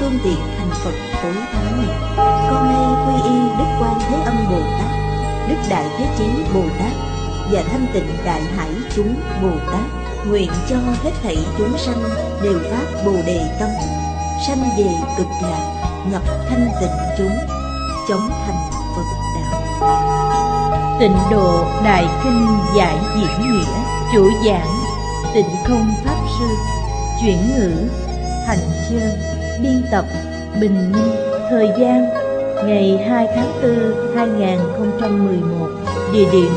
phương tiện thành phật tối thắng này con nay quy y đức quan thế âm bồ tát, đức đại thế chí bồ tát và thanh tịnh đại hải chúng bồ tát nguyện cho hết thảy chúng sanh đều phát bồ đề tâm. Sanh về cực lạc, nhập thanh tịnh chúng, chống thành phật đạo. Tịnh độ đại kinh giải diễn nghĩa, chủ giảng, tịnh không pháp sư, chuyển ngữ, hành chương biên tập bình minh thời gian, ngày 2 tháng 4 2011 địa điểm,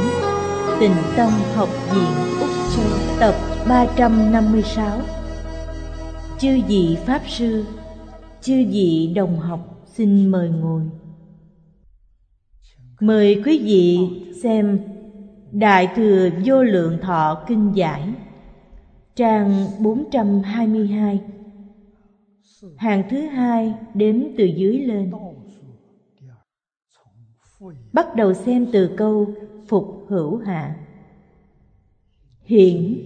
Tịnh Tông Học viện Úc Châu tập 356 Chư vị Pháp Sư, Chư vị đồng học, xin mời ngồi. Mời quý vị xem Đại Thừa Vô Lượng Thọ Kinh Giải, Trang 422 Hàng thứ hai đếm từ dưới lên. Bắt đầu xem từ câu Phục hữu hạ. Hiện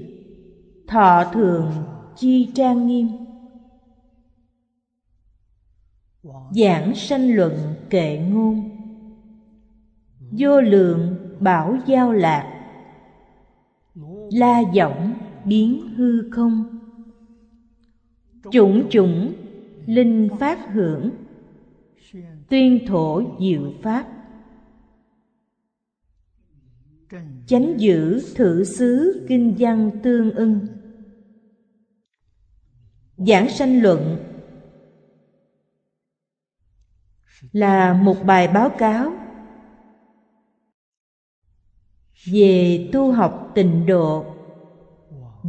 Thọ thường, chi trang nghiêm. Giảng sanh luận kệ ngôn. Vô lượng bảo giao lạc. La giọng biến hư không. Chủng chủng linh pháp hưởng, Tuyên thổ diệu pháp. Chánh giữ thử xứ kinh văn tương ưng. Giảng sanh luận. Là một bài báo cáo về tu học tịnh độ,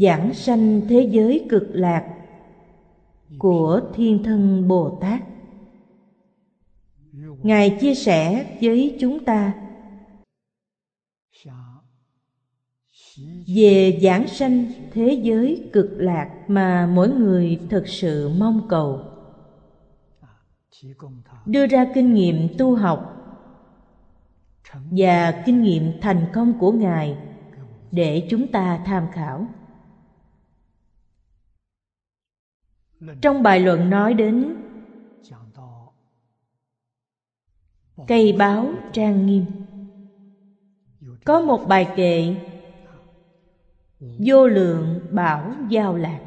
giảng sanh thế giới cực lạc của thiên thân bồ tát. Ngài chia sẻ với chúng ta về giảng sanh thế giới cực lạc mà mỗi người thực sự mong cầu. Đưa ra kinh nghiệm tu học và kinh nghiệm thành công của ngài để chúng ta tham khảo. Trong bài luận nói đến, cây báo trang nghiêm. Có một bài kệ, vô lượng bảo giao lạc.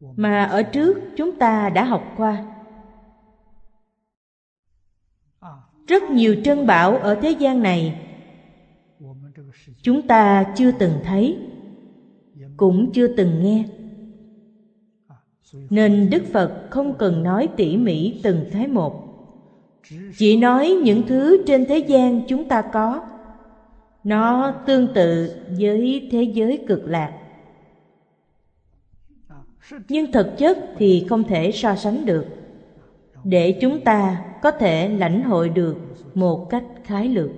Mà ở trước chúng ta đã học qua. Rất nhiều trân bảo ở thế gian này, chúng ta chưa từng thấy, cũng chưa từng nghe nên đức phật không cần nói tỉ mỉ từng thế một. Chỉ nói những thứ trên thế gian chúng ta có. Nó tương tự với thế giới cực lạc. Nhưng thực chất thì không thể so sánh được. Để chúng ta có thể lãnh hội được một cách khái lược.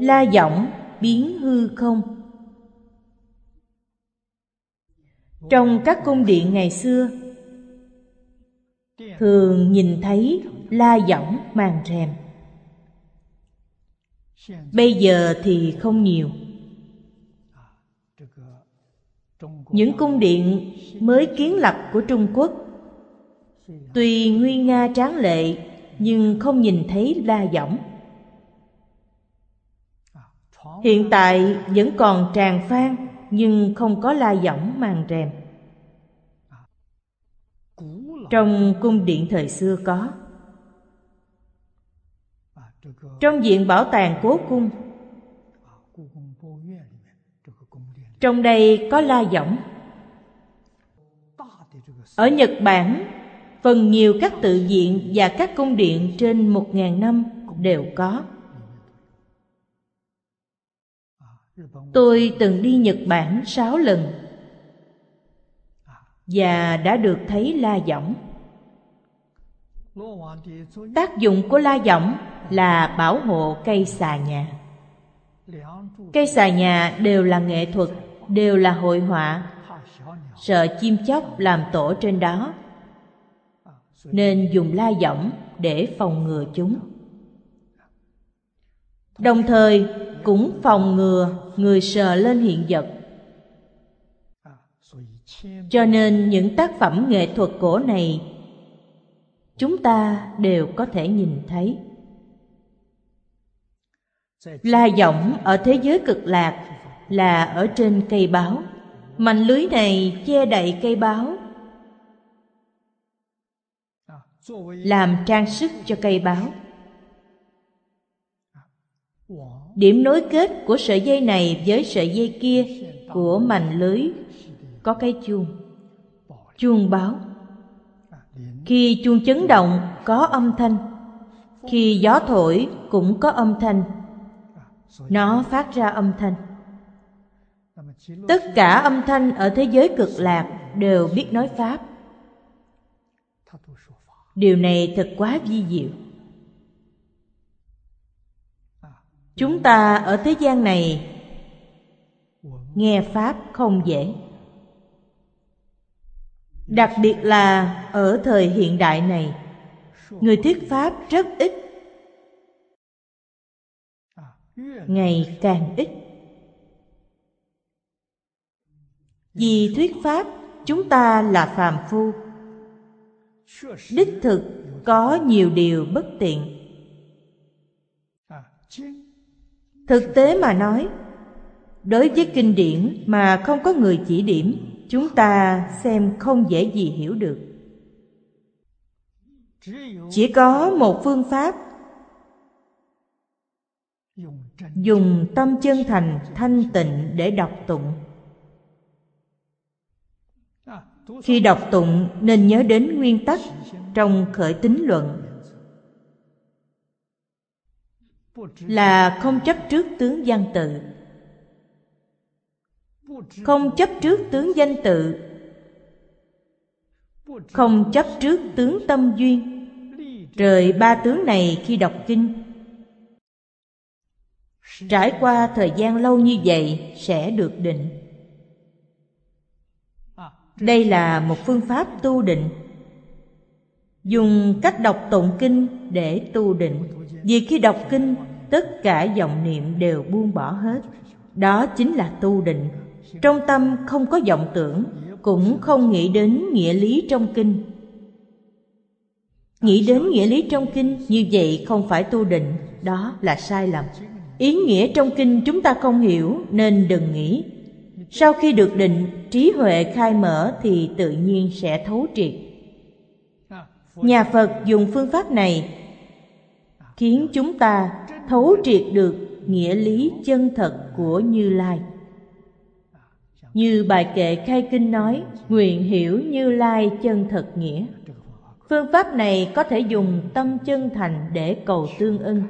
La giọng biến hư không. Trong các cung điện ngày xưa, thường nhìn thấy la võng màn rèm. Bây giờ thì không nhiều. Những cung điện mới kiến lập của trung quốc tuy nguy nga tráng lệ nhưng không nhìn thấy la võng. Hiện tại vẫn còn tràn phan nhưng không có la võng màn rèm. Trong cung điện thời xưa có. Trong viện bảo tàng cố cung. Trong đây có la võng. Ở nhật bản, phần nhiều các tự viện và các cung điện trên một ngàn năm đều có. Tôi từng đi nhật bản sáu lần và đã được thấy la võng. Tác dụng của la võng là bảo hộ cây xà nhà. Cây xà nhà đều là nghệ thuật, đều là hội họa. Sợ chim chóc làm tổ trên đó, nên dùng la võng để phòng ngừa chúng đồng thời cũng phòng ngừa người sờ lên hiện vật. Cho nên những tác phẩm nghệ thuật cổ này, chúng ta đều có thể nhìn thấy. La giọng ở thế giới cực lạc là ở trên cây báo. Mảnh lưới này che đậy cây báo, làm trang sức cho cây báo điểm nối kết của sợi dây này với sợi dây kia của mảnh lưới có cái chuông. Chuông báo. Khi chuông chấn động, có âm thanh. Khi gió thổi, cũng có âm thanh. Nó phát ra âm thanh. Tất cả âm thanh ở thế giới cực lạc đều biết nói pháp. Điều này thật quá vi diệu. Chúng ta ở thế gian này nghe pháp không dễ. Đặc biệt là ở thời hiện đại này, người thuyết pháp rất ít. Ngày càng ít. Vì thuyết pháp, chúng ta là phàm phu. Đích thực có nhiều điều bất tiện thực tế mà nói, đối với kinh điển mà không có người chỉ điểm, chúng ta xem không dễ gì hiểu được. Chỉ có một phương pháp, dùng tâm chân thành, thanh tịnh để đọc tụng. Khi đọc tụng, nên nhớ đến nguyên tắc trong khởi tính luận. Là không chấp trước tướng văn tự. Không chấp trước tướng danh tự. Không chấp trước tướng tâm duyên. Rời ba tướng này khi đọc kinh. Trải qua thời gian lâu như vậy sẽ được định. Đây là một phương pháp tu định. Dùng cách đọc tụng kinh để tu định. Vì khi đọc kinh tất cả vọng niệm đều buông bỏ hết. Đó chính là tu định. Trong tâm không có vọng tưởng, cũng không nghĩ đến nghĩa lý trong kinh. Nghĩ đến nghĩa lý trong kinh, như vậy không phải tu định, đó là sai lầm. Ý nghĩa trong kinh chúng ta không hiểu, nên đừng nghĩ. Sau khi được định, trí huệ khai mở thì tự nhiên sẽ thấu triệt. Nhà phật dùng phương pháp này khiến chúng ta thấu triệt được nghĩa lý chân thật của như lai. Như bài kệ khai kinh nói, nguyện hiểu như lai chân thật nghĩa. Phương pháp này có thể dùng tâm chân thành để cầu tương ưng.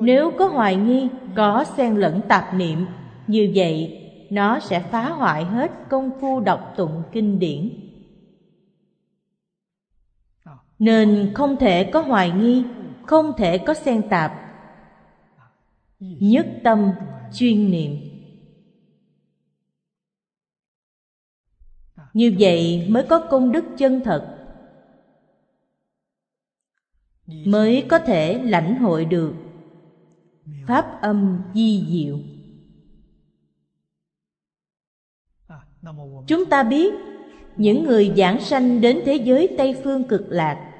Nếu có hoài nghi, có xen lẫn tạp niệm, như vậy, nó sẽ phá hoại hết công phu đọc tụng kinh điển nên không thể có hoài nghi, không thể có xen tạp. Nhất tâm chuyên niệm. Như vậy mới có công đức chân thật, mới có thể lãnh hội được pháp âm di diệu. Chúng ta biết, những người giảng sanh đến thế giới tây phương cực lạc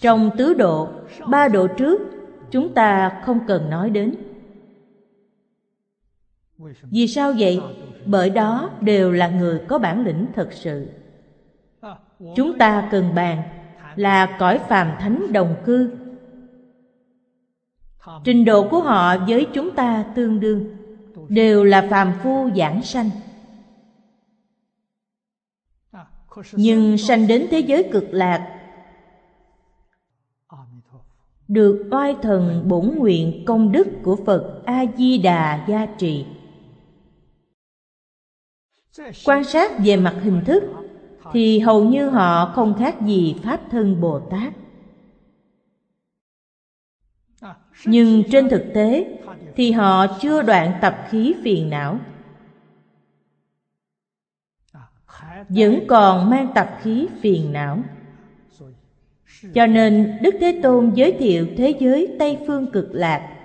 trong tứ độ, ba độ trước, chúng ta không cần nói đến. Vì sao vậy? Bởi đó đều là người có bản lĩnh thật sự. Chúng ta cần bàn là cõi phàm thánh đồng cư. Trình độ của họ với chúng ta tương đương, đều là phàm phu giảng sanh. Nhưng sanh đến thế giới cực lạc được oai thần bổn nguyện công đức của phật a di đà gia trì. Quan sát về mặt hình thức thì hầu như họ không khác gì pháp thân bồ tát. Nhưng trên thực tế thì họ chưa đoạn tập khí phiền não. Vẫn còn mang tập khí phiền não cho nên đức thế tôn giới thiệu thế giới tây phương cực lạc.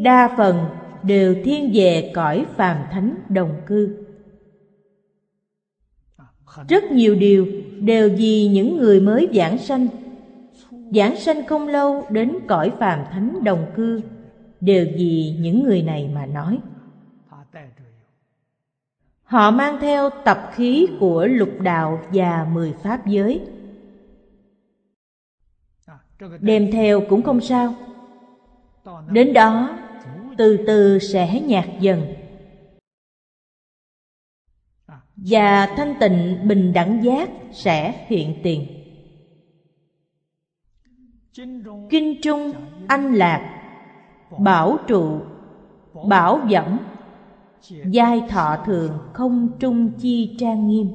Đa phần đều thiên về cõi phàm thánh đồng cư. Rất nhiều điều đều vì những người mới giảng sanh. Giảng sanh không lâu đến cõi phàm thánh đồng cư đều vì những người này mà nói. Họ mang theo tập khí của lục đạo và mười pháp giới đem theo cũng không sao. Đến đó, từ từ sẽ nhạt dần. Và thanh tịnh bình đẳng giác sẽ hiện tiền. Kinh trung anh lạc, bảo trụ, bảo dẫm, giai thọ thường không trung chi trang nghiêm.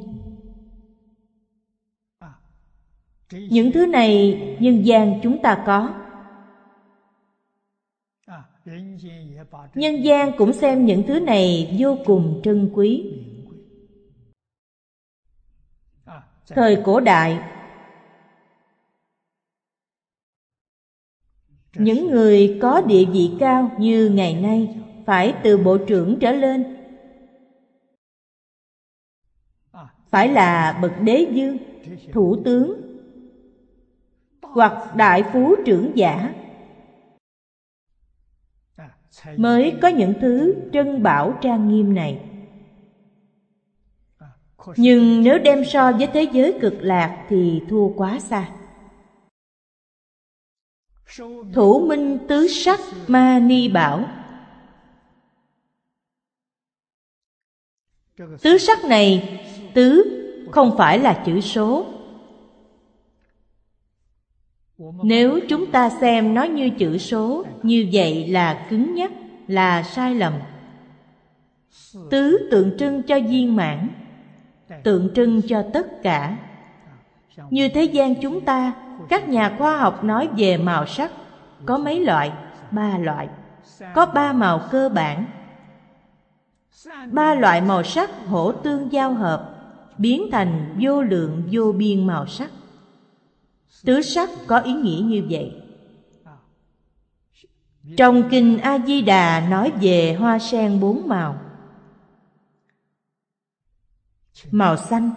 Những thứ này nhân gian chúng ta có. Nhân gian cũng xem những thứ này vô cùng trân quý. Thời cổ đại, những người có địa vị cao như ngày nay phải từ bộ trưởng trở lên. Phải là bậc đế dương thủ tướng hoặc đại phú trưởng giả. Mới có những thứ trân bảo trang nghiêm này. Nhưng nếu đem so với thế giới cực lạc thì thua quá xa. Thủ minh tứ sắc ma ni bảo, tứ sắc này, tứ không phải là chữ số nếu chúng ta xem nó như chữ số, như vậy là cứng nhắc, là sai lầm. Tứ tượng trưng cho viên mãn, tượng trưng cho tất cả. Như thế gian chúng ta, các nhà khoa học nói về màu sắc, có mấy loại? Ba loại. Có ba màu cơ bản. Ba loại màu sắc hỗ tương giao hợp, biến thành vô lượng vô biên màu sắc tứ sắc có ý nghĩa như vậy. Trong kinh a di đà nói về hoa sen bốn màu. Màu xanh.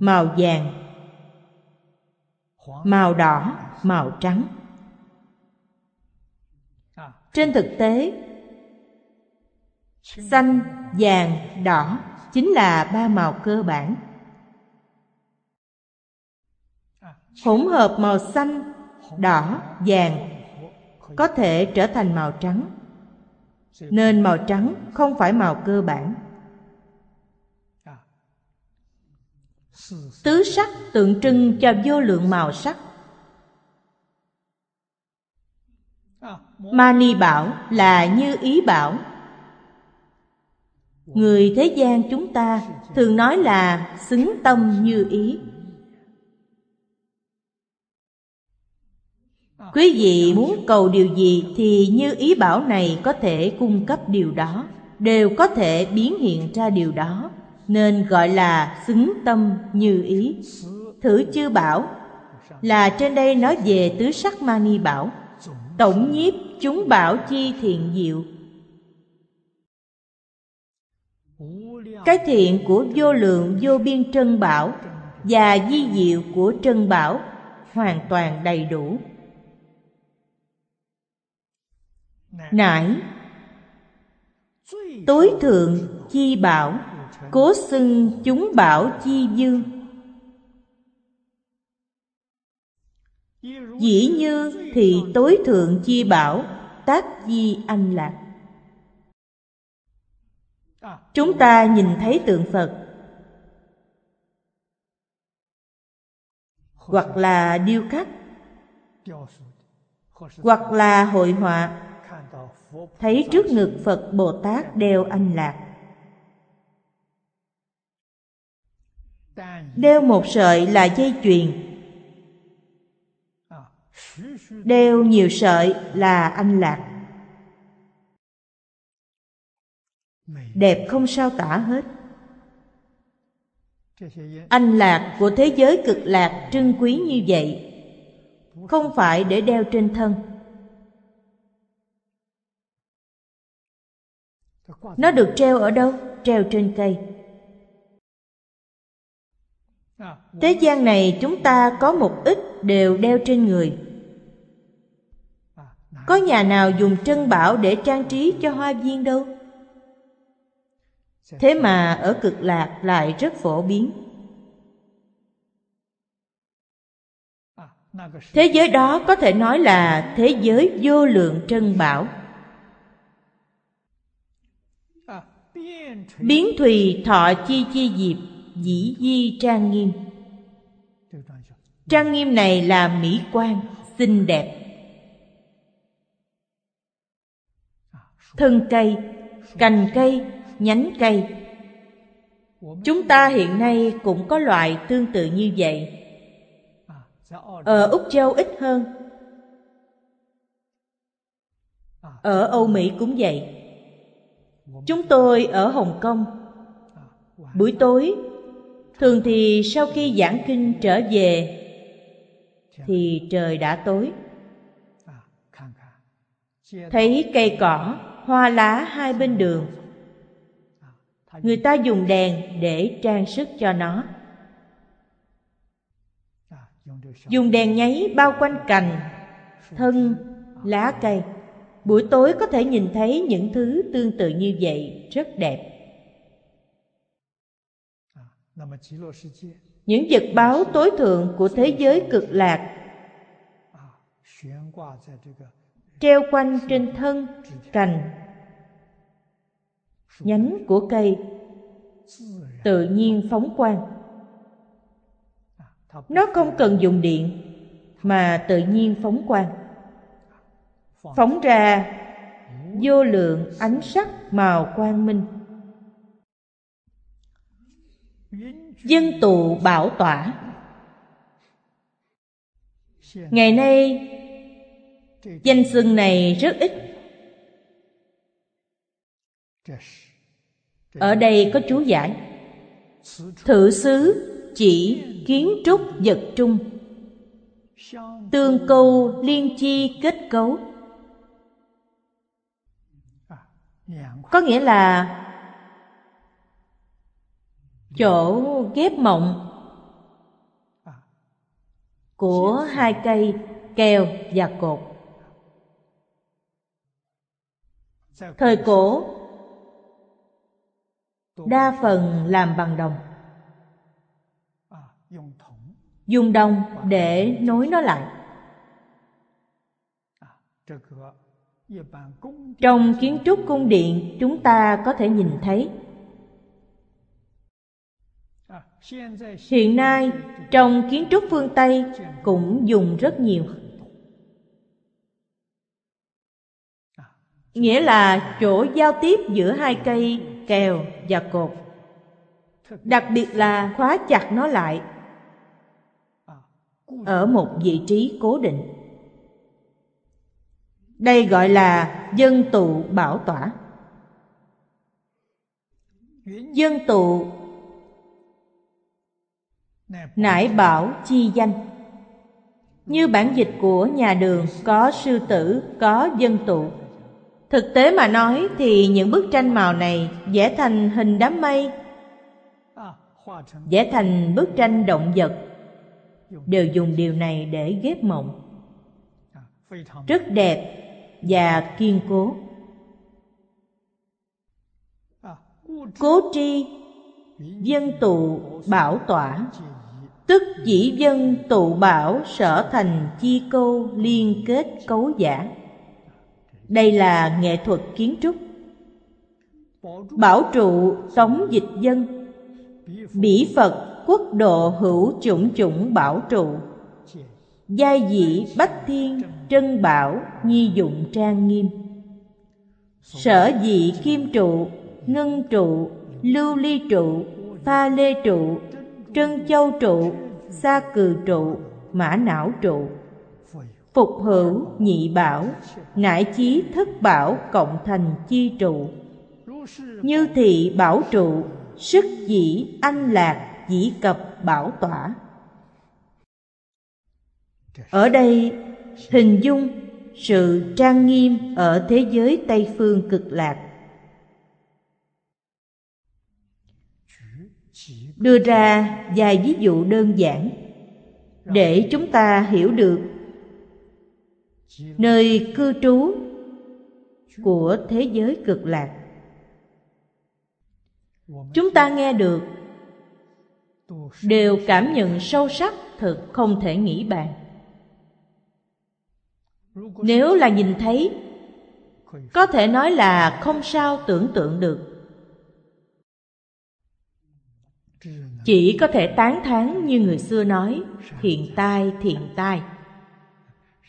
Màu vàng. Màu đỏ, màu trắng. Trên thực tế, xanh, vàng, đỏ chính là ba màu cơ bản. Hỗn hợp màu xanh, đỏ, vàng, có thể trở thành màu trắng. Nên màu trắng không phải màu cơ bản. Tứ sắc tượng trưng cho vô lượng màu sắc. Mani bảo là như ý bảo. Người thế gian chúng ta thường nói là xứng tâm như ý. Quý vị muốn cầu điều gì thì như ý bảo này có thể cung cấp điều đó đều có thể biến hiện ra điều đó. Nên gọi là xứng tâm như ý. Thử chư bảo là trên đây nói về tứ sắc mani bảo. Tổng nhiếp chúng bảo chi thiện diệu. Cái thiện của vô lượng vô biên trân bảo và di diệu của trân bảo hoàn toàn đầy đủ nải tối thượng chi bảo, cố xưng chúng bảo chi dương dĩ như thì tối thượng chi bảo, tác di anh lạc. Chúng ta nhìn thấy tượng phật. Hoặc là điêu khắc. Hoặc là hội họa thấy trước ngực phật bồ tát đeo anh lạc. Đeo một sợi là dây chuyền. Đeo nhiều sợi là anh lạc. Đẹp không sao tả hết. Anh lạc của thế giới cực lạc trân quý như vậy, không phải để đeo trên thân. Nó được treo ở đâu? Treo trên cây. Thế gian này chúng ta có một ít đều đeo trên người. Có nhà nào dùng trân bảo để trang trí cho hoa viên đâu? Thế mà ở cực lạc lại rất phổ biến. Thế giới đó có thể nói là thế giới vô lượng trân bảo. biến thùy thọ chi chi diệp, dĩ di trang nghiêm. Trang nghiêm này là mỹ quan, xinh đẹp. Thân cây, cành cây, nhánh cây. Chúng ta hiện nay cũng có loại tương tự như vậy. Ở úc châu ít hơn. Ở âu mỹ cũng vậy. Chúng tôi ở Hồng Kông. Buổi tối Thường thì sau khi giảng kinh trở về Thì trời đã tối. Thấy cây cỏ, hoa lá hai bên đường. Người ta dùng đèn để trang sức cho nó. Dùng đèn nháy bao quanh cành, thân, lá cây buổi tối có thể nhìn thấy những thứ tương tự như vậy, rất đẹp. Những vật báo tối thượng của thế giới cực lạc treo quanh trên thân, cành, nhánh của cây, tự nhiên phóng quang. Nó không cần dùng điện, mà tự nhiên phóng quang phóng ra vô lượng ánh sắc màu quang minh. Dân tụ bảo tỏa. Ngày nay danh xưng này rất ít. Ở đây có chú giải. Thử xứ chỉ kiến trúc vật trung. Tương câu liên chi kết cấu. có nghĩa là chỗ ghép mộng của hai cây keo và cột. Thời cổ đa phần làm bằng đồng, dùng đồng để nối nó lại trong kiến trúc cung điện, chúng ta có thể nhìn thấy. Hiện nay, trong kiến trúc phương tây cũng dùng rất nhiều. Nghĩa là chỗ giao tiếp giữa hai cây kèo và cột. Đặc biệt là khóa chặt nó lại ở một vị trí cố định. Đây gọi là dân tụ bảo tỏa. Dân tụ Nải bảo chi danh. Như bản dịch của nhà đường có sư tử, có dân tụ. Thực tế mà nói thì những bức tranh màu này vẽ thành hình đám mây Vẽ thành bức tranh động vật. Đều dùng điều này để ghép mộng. Rất đẹp và kiên cố. Cố tri dân tụ bảo tỏa, tức chỉ dân tụ bảo sở thành chi câu liên kết cấu giả. Đây là nghệ thuật kiến trúc. Bảo trụ tống dịch dân, bỉ phật quốc độ hữu chủng chủng bảo trụ gia giai dĩ bách thiên trân bảo nhi dụng trang nghiêm. sở dị kim trụ, ngân trụ, lưu ly trụ, pha lê trụ, trân châu trụ, sa cừ trụ, mã não trụ. Phục hữu nhị bảo, nải chí thất bảo cộng thành chi trụ. Như thị bảo trụ, sức dĩ anh lạc dĩ cập bảo tỏa ở đây, hình dung sự trang nghiêm ở thế giới tây phương cực lạc. Đưa ra vài ví dụ đơn giản để chúng ta hiểu được nơi cư trú của thế giới cực lạc. Chúng ta nghe được, đều cảm nhận sâu sắc thật không thể nghĩ bàn nếu là nhìn thấy, có thể nói là không sao tưởng tượng được. Chỉ có thể tán thán như người xưa nói, thiện tai thiện tai.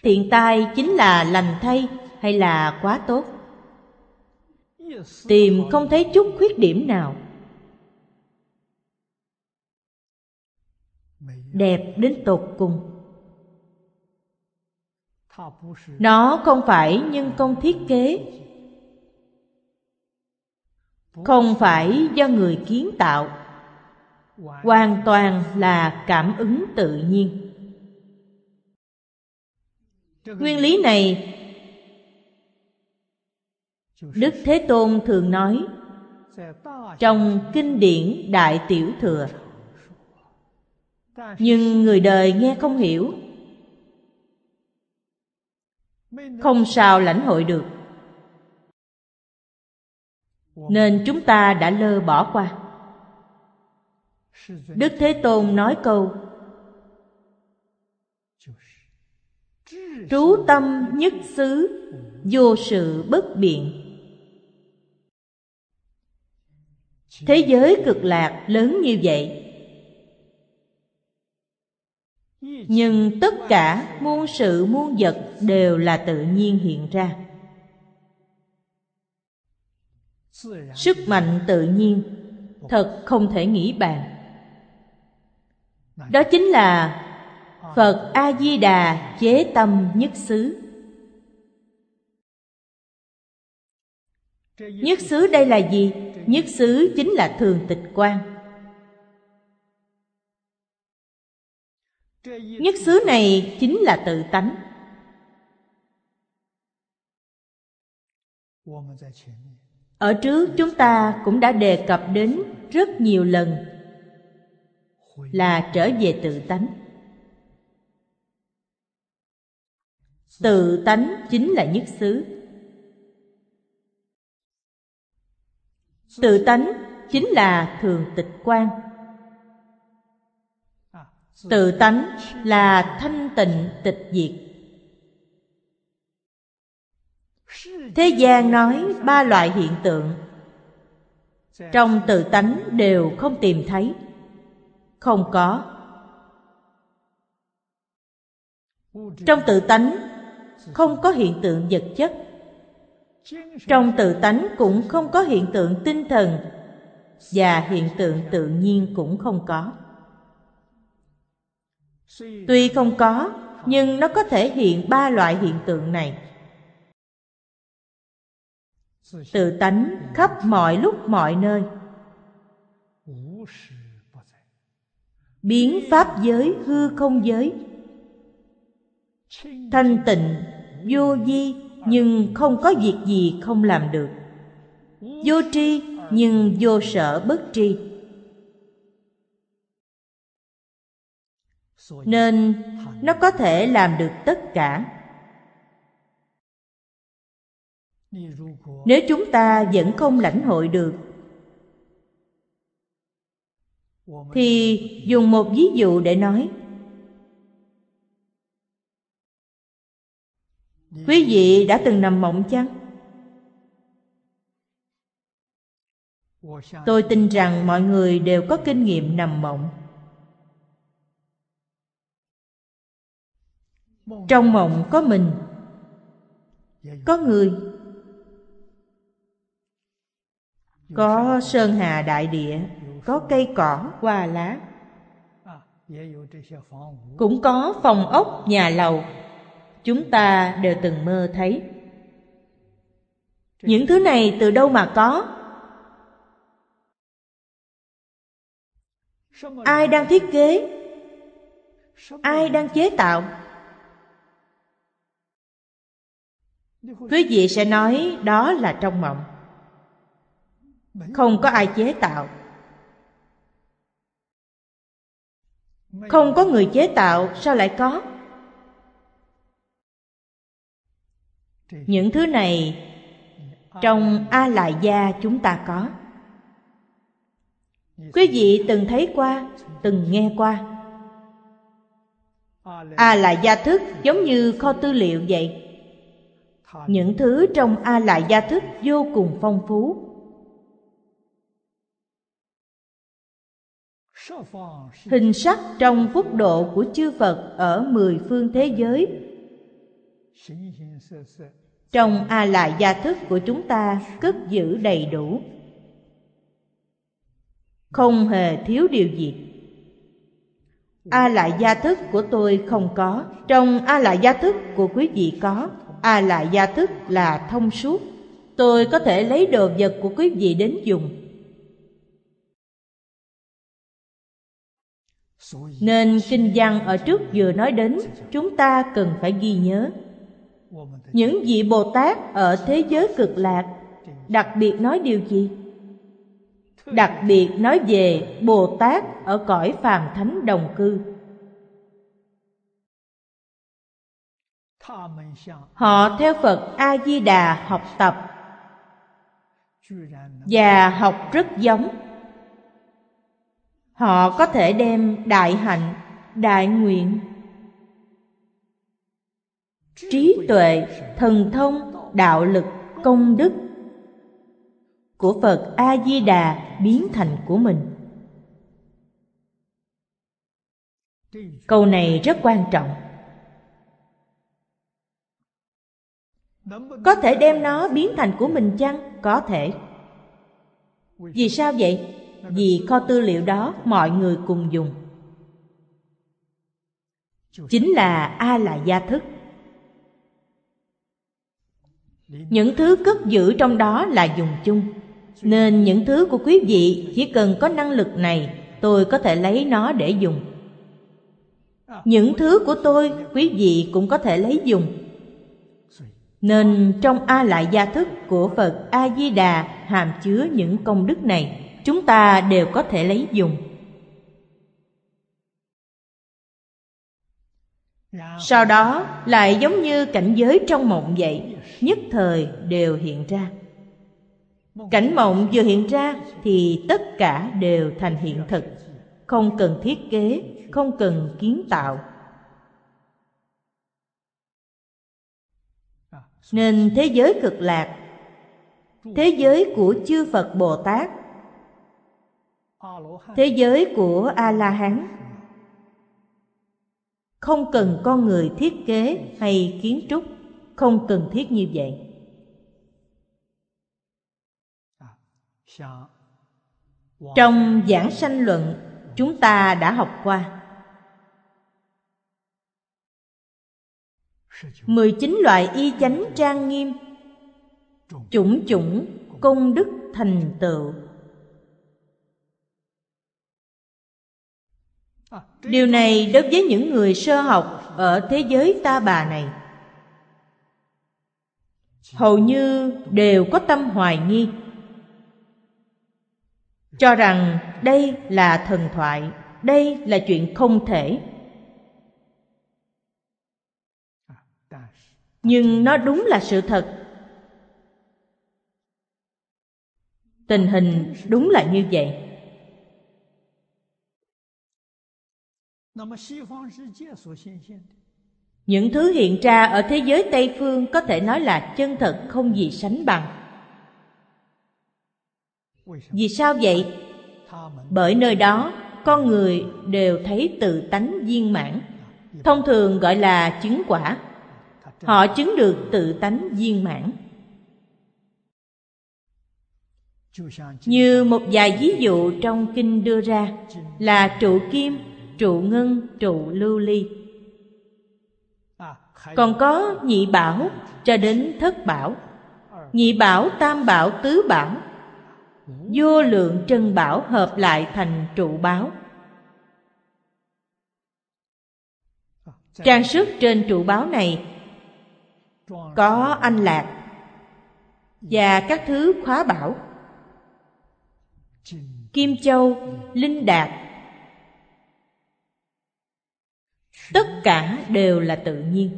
Thiện tai chính là lành thay hay là quá tốt? Tìm không thấy chút khuyết điểm nào. Đẹp đến tột cùng nó không phải nhân công thiết kế. Không phải do người kiến tạo. Hoàn toàn là cảm ứng tự nhiên. Nguyên lý này, đức thế tôn thường nói trong kinh điển đại tiểu thừa. Nhưng người đời nghe không hiểu không sao lãnh hội được. Nên chúng ta đã lơ bỏ qua. Đức thế tôn nói câu, trú tâm nhất xứ, vô sự bất biện. Thế giới cực lạc lớn như vậy nhưng tất cả muôn sự muôn vật đều là tự nhiên hiện ra. Sức mạnh tự nhiên thật không thể nghĩ bàn. Đó chính là phật a di đà chế tâm nhất xứ. Nhất xứ đây là gì? Nhất xứ chính là thường tịch quan. Nhất xứ này chính là tự tánh. Ở trước chúng ta cũng đã đề cập đến rất nhiều lần là trở về tự tánh. Tự tánh chính là nhất xứ. Tự tánh chính là thường tịch quan tự tánh là thanh tịnh, tịch diệt. Thế gian nói ba loại hiện tượng. Trong tự tánh đều không tìm thấy. Không có. Trong tự tánh không có hiện tượng vật chất. Trong tự tánh cũng không có hiện tượng tinh thần và hiện tượng tự nhiên cũng không có tuy không có, nhưng nó có thể hiện ba loại hiện tượng này. Tự tánh khắp mọi lúc mọi nơi. Biến pháp giới hư không giới. Thanh tịnh, vô di nhưng không có việc gì không làm được. Vô tri, nhưng vô sở bất tri. Nên nó có thể làm được tất cả. Nếu chúng ta vẫn không lãnh hội được thì dùng một ví dụ để nói. Quý vị đã từng nằm mộng chăng? Tôi tin rằng mọi người đều có kinh nghiệm nằm mộng trong mộng có mình. Có người. Có sơn hà đại địa, có cây cỏ, hoa lá. Cũng có phòng ốc, nhà lầu. Chúng ta đều từng mơ thấy. Những thứ này từ đâu mà có? Ai đang thiết kế? Ai đang chế tạo? quý vị sẽ nói đó là trong mộng. Không có ai chế tạo. Không có người chế tạo, sao lại có? Những thứ này trong a la gia chúng ta có. Quý vị từng thấy qua, từng nghe qua. A la gia thức giống như kho tư liệu vậy những thứ trong a lại gia thức vô cùng phong phú. Hình sắc trong quốc độ của chư phật ở mười phương thế giới. Trong a lại gia thức của chúng ta cất giữ đầy đủ. Không hề thiếu điều gì. A lại gia thức của tôi không có. Trong a lại gia thức của quý vị có a la gia thức là thông suốt. Tôi có thể lấy đồ vật của quý vị đến dùng. Nên kinh văn ở trước vừa nói đến, chúng ta cần phải ghi nhớ. Những vị bồ tát ở thế giới cực lạc, đặc biệt nói điều gì? Đặc biệt nói về bồ tát ở cõi phàm thánh đồng cư. Họ theo Phật A-di-đà học tập Và học rất giống. Họ có thể đem đại hạnh, đại nguyện Trí tuệ, thần thông, đạo lực, công đức Của Phật A-di-đà biến thành của mình. Câu này rất quan trọng. có thể đem nó biến thành của mình chăng? Có thể. Vì sao vậy? Vì kho tư liệu đó mọi người cùng dùng. Chính là a lại gia thức. Những thứ cất giữ trong đó là dùng chung. Nên những thứ của quý vị chỉ cần có năng lực này, tôi có thể lấy nó để dùng. Những thứ của tôi, quý vị cũng có thể lấy dùng. Nên trong A Lại Gia Thức của Phật A-di-đà hàm chứa những công đức này Chúng ta đều có thể lấy dùng. Sau đó lại giống như cảnh giới trong mộng vậy Nhất thời đều hiện ra. Cảnh mộng vừa hiện ra thì tất cả đều thành hiện thực Không cần thiết kế, không cần kiến tạo. nên thế giới cực lạc, thế giới của chư phật bồ tát, thế giới của a la hán không cần con người thiết kế hay kiến trúc, không cần thiết như vậy. Trong giảng sanh luận, chúng ta đã học qua. 19 loại y chánh trang nghiêm. Chủng chủng công đức thành tựu. Điều này đối với những người sơ học ở thế giới ta bà này. Hầu như đều có tâm hoài nghi. Cho rằng đây là thần thoại, đây là chuyện không thể. nhưng nó đúng là sự thật. Tình hình đúng là như vậy. Những thứ hiện ra ở thế giới tây phương có thể nói là chân thật, không gì sánh bằng. Vì sao vậy? Bởi nơi đó, con người đều thấy tự tánh viên mãn. Thông thường gọi là chứng quả họ chứng được tự tánh viên mãn Như một vài ví dụ trong kinh đưa ra là trụ kim, trụ ngân, trụ lưu ly. Còn có nhị bảo cho đến thất bảo, nhị bảo, tam bảo, tứ bảo, vô lượng trân bảo hợp lại thành trụ báo. Trang sức trên trụ báo này có anh lạc và các thứ khóa bảo. Kim châu, linh đạt. Tất cả đều là tự nhiên.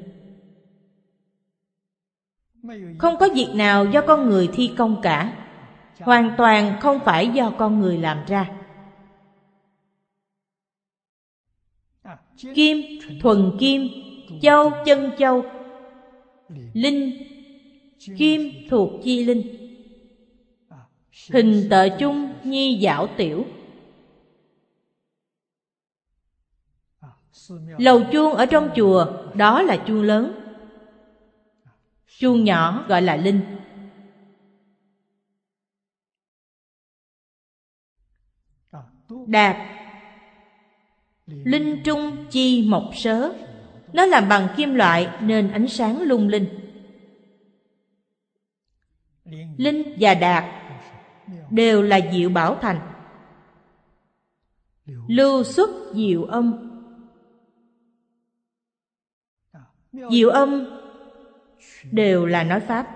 Không có việc nào do con người thi công cả. Hoàn toàn không phải do con người làm ra. Kim, thuần kim, châu, chân châu linh kim thuộc chi linh. Hình tợ chung nhi dạo tiểu. Lầu chuông ở trong chùa, đó là chuông lớn. Chuông nhỏ gọi là linh. Đạt linh trung chi mộc sớ nó làm bằng kim loại nên ánh sáng lung linh. Linh và đạt đều là diệu bảo thành. Lưu xuất diệu âm. Diệu âm đều là nói pháp.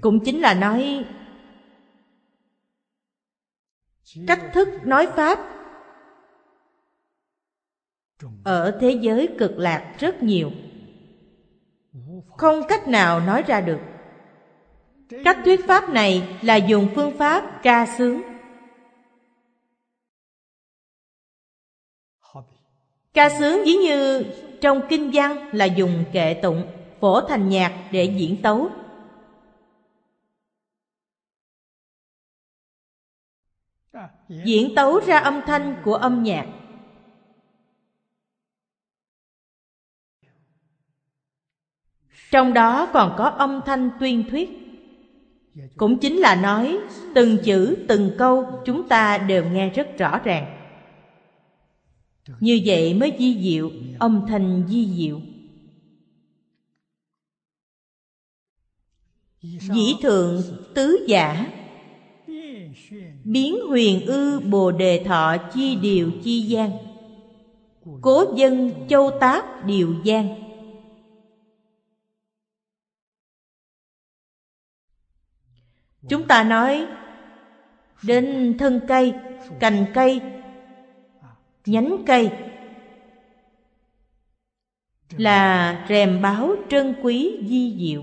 Cũng chính là nói cách thức nói pháp ở thế giới cực lạc rất nhiều. Không cách nào nói ra được. Cách thuyết pháp này là dùng phương pháp ca sướng. Ca sướng ví như trong kinh văn là dùng kệ tụng, phổ thành nhạc để diễn tấu. Diễn tấu ra âm thanh của âm nhạc. Trong đó còn có âm thanh tuyên thuyết. Cũng chính là nói, từng chữ, từng câu chúng ta đều nghe rất rõ ràng. Như vậy mới di diệu, âm thanh di diệu. Dĩ thượng tứ giả. Biến huyền ư bồ đề thọ chi điều chi gian. Cố dân châu táp điều gian. Chúng ta nói đến thân cây, cành cây, nhánh cây là rèm báo trân quý di diệu.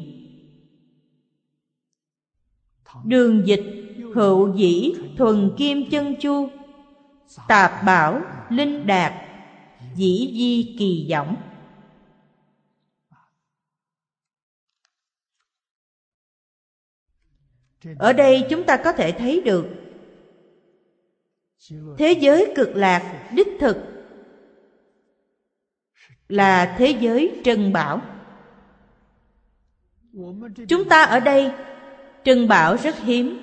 Đường dịch hữu dĩ thuần kim chân chu, tạp bảo linh đạt, dĩ di kỳ võng ở đây chúng ta có thể thấy được thế giới cực lạc đích thực là thế giới trân bảo. Chúng ta ở đây trân bảo rất hiếm.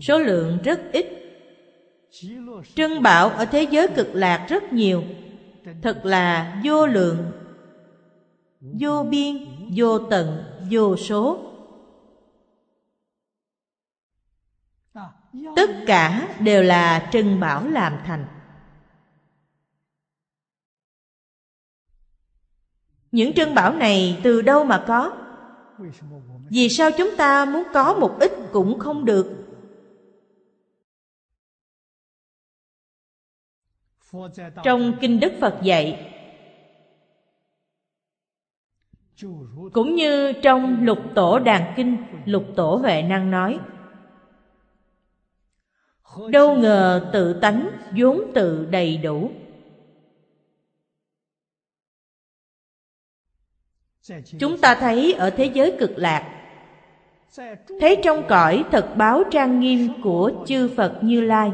Số lượng rất ít. Trân bảo ở thế giới cực lạc rất nhiều. Thật là vô lượng, vô biên vô tận, vô số. Tất cả đều là trân bảo làm thành. Những trân bảo này từ đâu mà có? Vì sao chúng ta muốn có một ít cũng không được? Trong kinh đức phật dạy cũng như trong lục tổ đàn kinh, lục tổ huệ năng nói, đâu ngờ tự tánh vốn tự đầy đủ. Chúng ta thấy ở thế giới cực lạc thấy trong cõi thật báo trang nghiêm của chư phật như lai.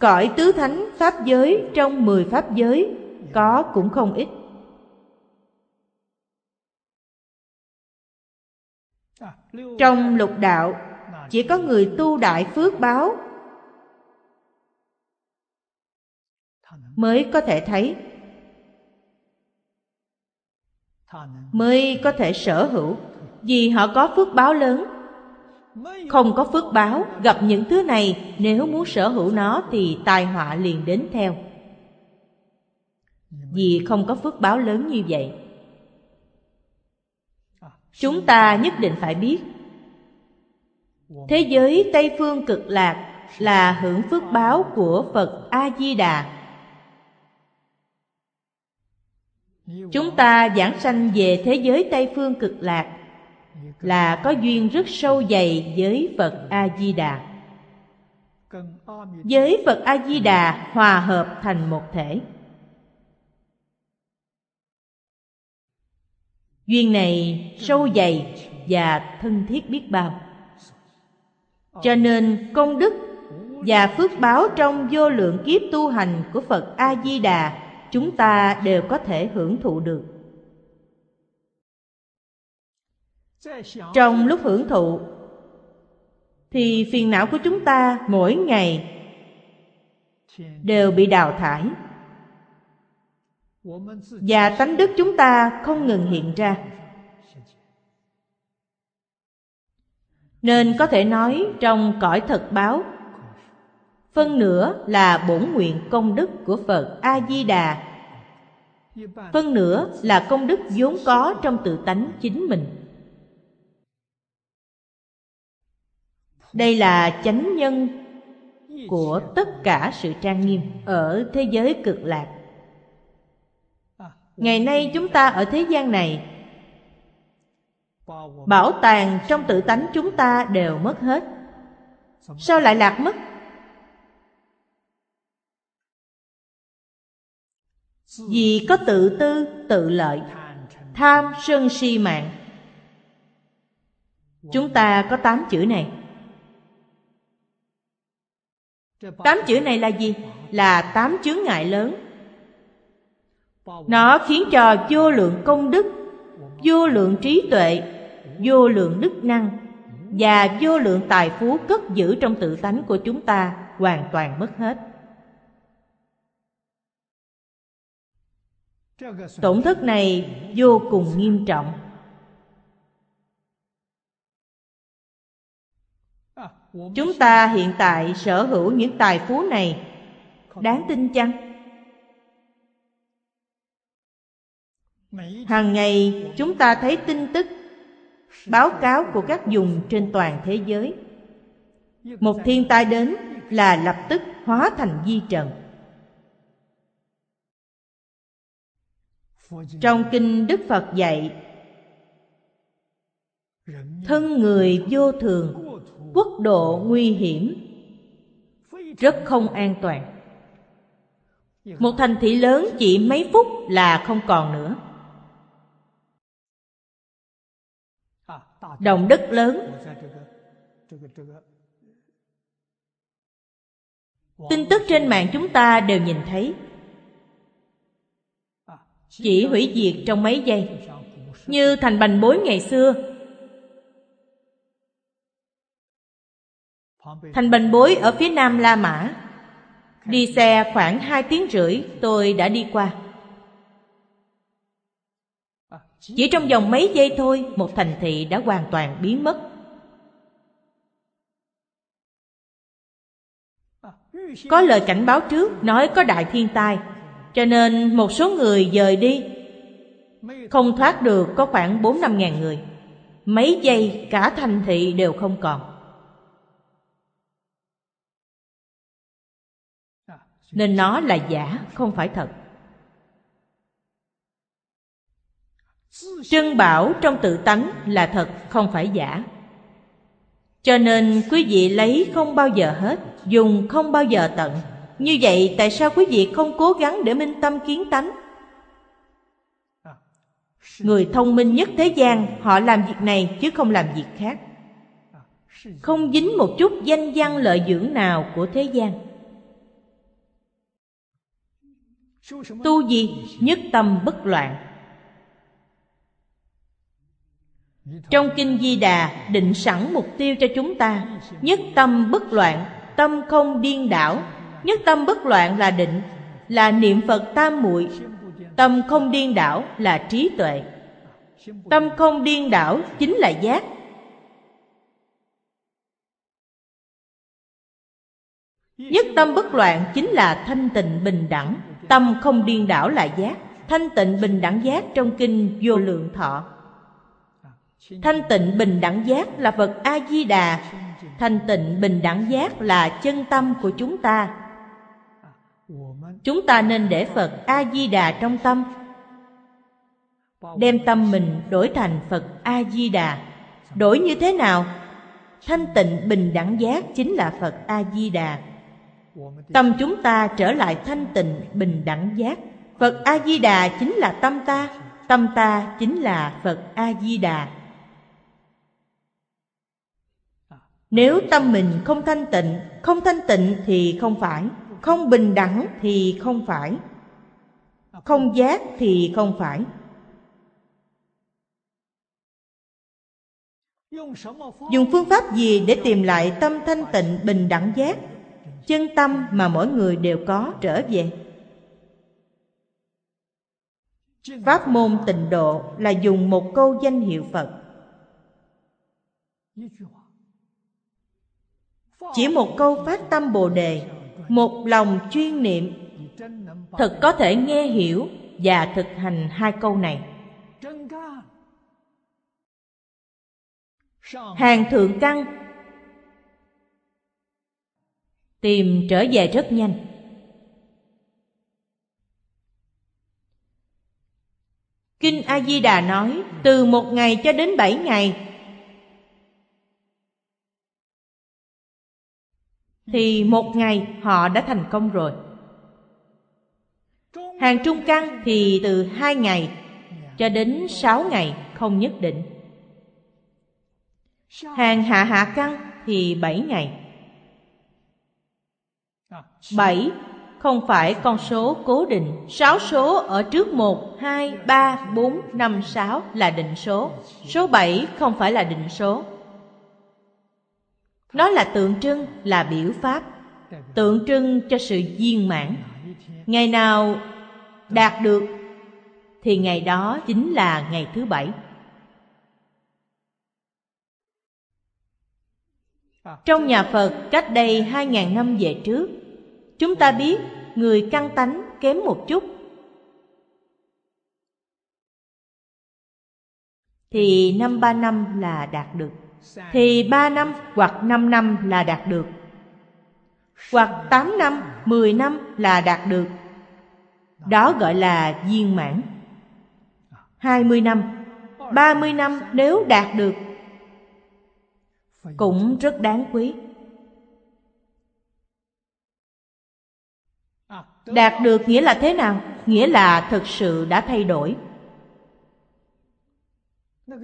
Cõi tứ thánh pháp giới trong mười pháp giới có cũng không ít. Trong lục đạo, chỉ có người tu đại phước báo mới có thể thấy. Mới có thể sở hữu vì họ có phước báo lớn. Không có phước báo gặp những thứ này nếu muốn sở hữu nó thì tai họa liền đến theo vì không có phước báo lớn như vậy. Chúng ta nhất định phải biết, thế giới tây phương cực lạc là hưởng phước báo của phật a di đà chúng ta giảng sanh về thế giới tây phương cực lạc là có duyên rất sâu dày với phật a di đà với phật a di đà hòa hợp thành một thể. Duyên này sâu dày và thân thiết biết bao. Cho nên công đức và phước báo trong vô lượng kiếp tu hành của phật a di đà chúng ta đều có thể hưởng thụ được. Trong lúc hưởng thụ, thì phiền não của chúng ta mỗi ngày đều bị đào thải và tánh đức chúng ta không ngừng hiện ra. Nên có thể nói trong cõi thật báo, phân nửa là bổn nguyện công đức của phật a di đà phân nửa là công đức vốn có trong tự tánh chính mình. Đây là chánh nhân của tất cả sự trang nghiêm ở thế giới cực lạc ngày nay chúng ta ở thế gian này. Bảo tàng trong tự tánh chúng ta đều mất hết. Sao lại lạc mất? Vì có tự tư, tự lợi, tham, sân, si mạng. Chúng ta có tám chữ này. Tám chữ này là gì? Là tám chướng ngại lớn nó khiến cho vô lượng công đức, vô lượng trí tuệ, vô lượng đức năng và vô lượng tài phú cất giữ trong tự tánh của chúng ta hoàn toàn mất hết. Tổn thất này vô cùng nghiêm trọng. Chúng ta hiện tại sở hữu những tài phú này, đáng tin chăng? Hàng ngày, chúng ta thấy tin tức, báo cáo của các vùng trên toàn thế giới. Một thiên tai đến là lập tức hóa thành di trần. Trong kinh đức phật dạy, thân người vô thường, quốc độ nguy hiểm, rất không an toàn. Một thành thị lớn chỉ mấy phút là không còn nữa. Động đất lớn. Tin tức trên mạng chúng ta đều nhìn thấy. Chỉ hủy diệt trong mấy giây. Như thành bành bối ngày xưa. Thành bành bối ở phía nam la mã. Đi xe khoảng hai tiếng rưỡi, tôi đã đi qua chỉ trong vòng mấy giây thôi, một thành thị đã hoàn toàn biến mất. Có lời cảnh báo trước, nói có đại thiên tai. Cho nên một số người dời đi. Không thoát được có khoảng bốn năm ngàn người. Mấy giây, cả thành thị đều không còn. Nên nó là giả, không phải thật. Trân bảo trong tự tánh là thật, không phải giả. Cho nên quý vị lấy không bao giờ hết, Dùng không bao giờ tận. Như vậy tại sao quý vị không cố gắng để minh tâm kiến tánh? Người thông minh nhất thế gian, Họ làm việc này chứ không làm việc khác. Không dính một chút danh văn lợi dưỡng nào của thế gian. Tu gì? Nhất tâm bất loạn. Trong Kinh Di Đà định sẵn mục tiêu cho chúng ta. Nhất tâm bất loạn, tâm không điên đảo. Nhất tâm bất loạn là định, là niệm Phật tam muội. Tâm không điên đảo là trí tuệ. Tâm không điên đảo chính là giác. Nhất tâm bất loạn chính là thanh tịnh bình đẳng. Tâm không điên đảo là giác. Thanh tịnh bình đẳng giác trong kinh vô lượng thọ. Thanh tịnh bình đẳng giác là Phật A-di-đà. Thanh tịnh bình đẳng giác là chân tâm của chúng ta. Chúng ta nên để Phật A-di-đà trong tâm, Đem tâm mình đổi thành Phật A-di-đà. Đổi như thế nào? Thanh tịnh bình đẳng giác chính là Phật A-di-đà. Tâm chúng ta trở lại thanh tịnh bình đẳng giác. Phật A-di-đà chính là tâm ta Tâm ta chính là Phật A-di-đà. Nếu tâm mình không thanh tịnh, Không thanh tịnh thì không phải, Không bình đẳng thì không phải, Không giác thì không phải. Dùng phương pháp gì để tìm lại tâm thanh tịnh, bình đẳng, giác? Chân tâm mà mỗi người đều có trở về. Pháp môn tịnh độ là dùng một câu danh hiệu Phật. Chỉ một câu phát tâm Bồ Đề, Một lòng chuyên niệm, Thật có thể nghe hiểu và thực hành hai câu này. Hàng thượng căn Tìm trở về rất nhanh. Kinh A-di-đà nói, Từ một ngày cho đến bảy ngày Thì một ngày họ đã thành công rồi. Hàng trung căn thì từ hai ngày cho đến sáu ngày không nhất định. Hàng hạ hạ căn thì bảy ngày. Bảy không phải con số cố định. Sáu số ở trước một, hai, ba, bốn, năm, sáu là định số. Số bảy không phải là định số. Nó là tượng trưng, là biểu pháp Tượng trưng cho sự viên mãn. Ngày nào đạt được Thì ngày đó chính là ngày thứ bảy. Trong nhà Phật cách đây hai ngàn năm về trước Chúng ta biết người căn tánh kém một chút. Thì năm ba năm là đạt được. Thì ba năm hoặc năm năm là đạt được. Hoặc tám năm, mười năm là đạt được. Đó gọi là viên mãn. Hai mươi năm, ba mươi năm nếu đạt được Cũng rất đáng quý. Đạt được nghĩa là thế nào? Nghĩa là thực sự đã thay đổi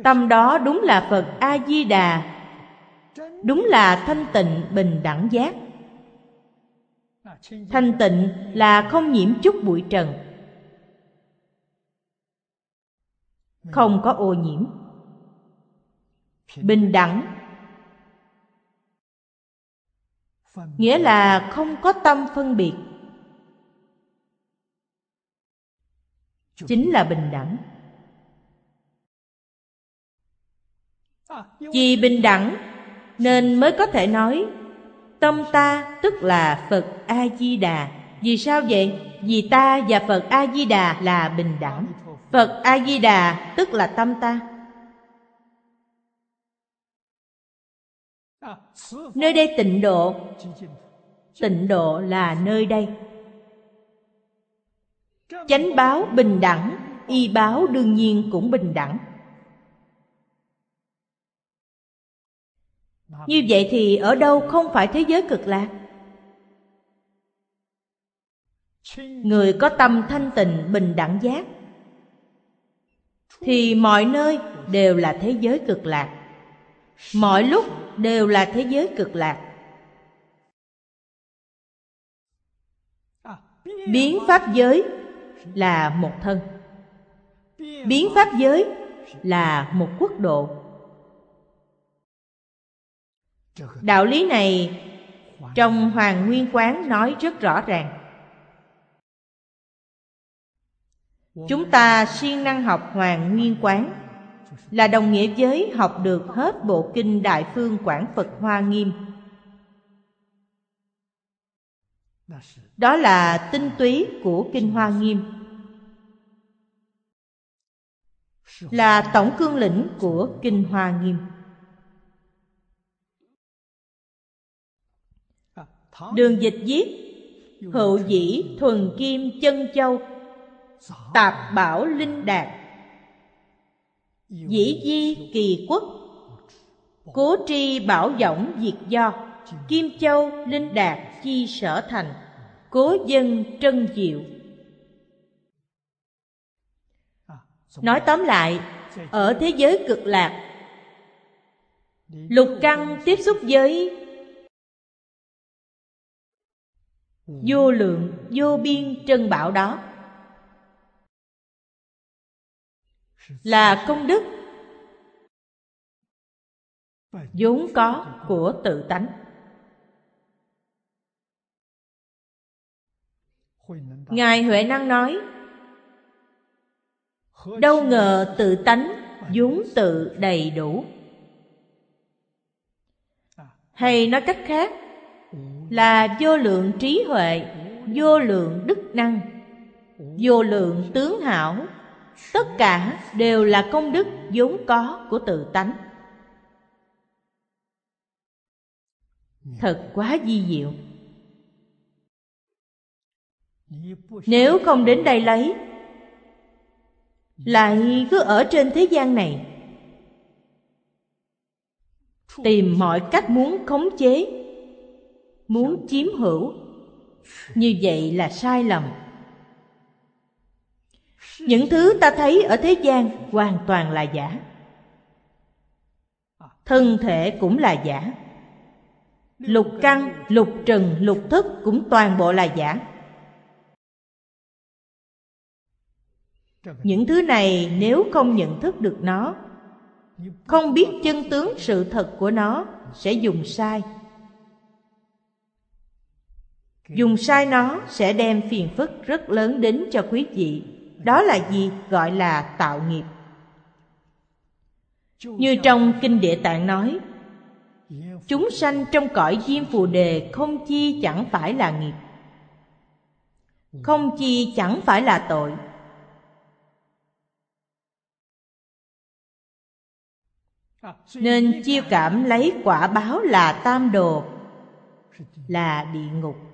tâm đó đúng là phật a di đà đúng là thanh tịnh bình đẳng giác. Thanh tịnh là không nhiễm chút bụi trần, không có ô nhiễm. Bình đẳng, nghĩa là không có tâm phân biệt, chính là bình đẳng. Vì bình đẳng, nên mới có thể nói tâm ta tức là phật a di đà vì sao vậy? Vì ta và phật a di đà là bình đẳng. Phật a di đà tức là tâm ta. Nơi đây tịnh độ. Tịnh độ là nơi đây. Chánh báo bình đẳng, y báo đương nhiên cũng bình đẳng. Như vậy thì ở đâu không phải thế giới cực lạc? Người có tâm thanh tịnh, bình đẳng giác, thì mọi nơi đều là thế giới cực lạc. Mọi lúc đều là thế giới cực lạc. Biến pháp giới là một thân. Biến pháp giới là một quốc độ đạo lý này trong hoàng nguyên quán nói rất rõ ràng. Chúng ta siêng năng học hoàng nguyên quán là đồng nghĩa với học được hết bộ kinh đại phương quảng phật hoa nghiêm. Đó là tinh túy của kinh hoa nghiêm. Là tổng cương lĩnh của kinh hoa nghiêm. Đường dịch viết, hậu dĩ thuần kim chân châu, tạp bảo linh đạt dĩ di kỳ quốc, cố tri bảo võng diệt do, kim châu linh đạt chi sở thành, cố dân trân diệu. Nói tóm lại, ở thế giới cực lạc, lục căn tiếp xúc với vô lượng, vô biên trân bảo đó. Là công đức. Vốn có của tự tánh. Ngài huệ năng nói, đâu ngờ tự tánh vốn tự đầy đủ. Hay nói cách khác là vô lượng trí huệ, vô lượng đức năng, vô lượng tướng hảo. Tất cả đều là công đức vốn có của tự tánh. Thật quá di diệu. Nếu không đến đây lấy, lại cứ ở trên thế gian này. Tìm mọi cách muốn khống chế muốn chiếm hữu. Như vậy là sai lầm. Những thứ ta thấy ở thế gian hoàn toàn là giả. Thân thể cũng là giả. Lục căn, lục trần, lục thức cũng toàn bộ là giả. Những thứ này nếu không nhận thức được nó, không biết chân tướng sự thật của nó sẽ dùng sai dùng sai nó sẽ đem phiền phức rất lớn đến cho quý vị. Đó là gì? Gọi là tạo nghiệp. Như trong kinh địa tạng nói, chúng sanh trong cõi diêm phù đề không chi chẳng phải là nghiệp. Không chi chẳng phải là tội. Nên chiêu cảm lấy quả báo là tam đồ, là địa ngục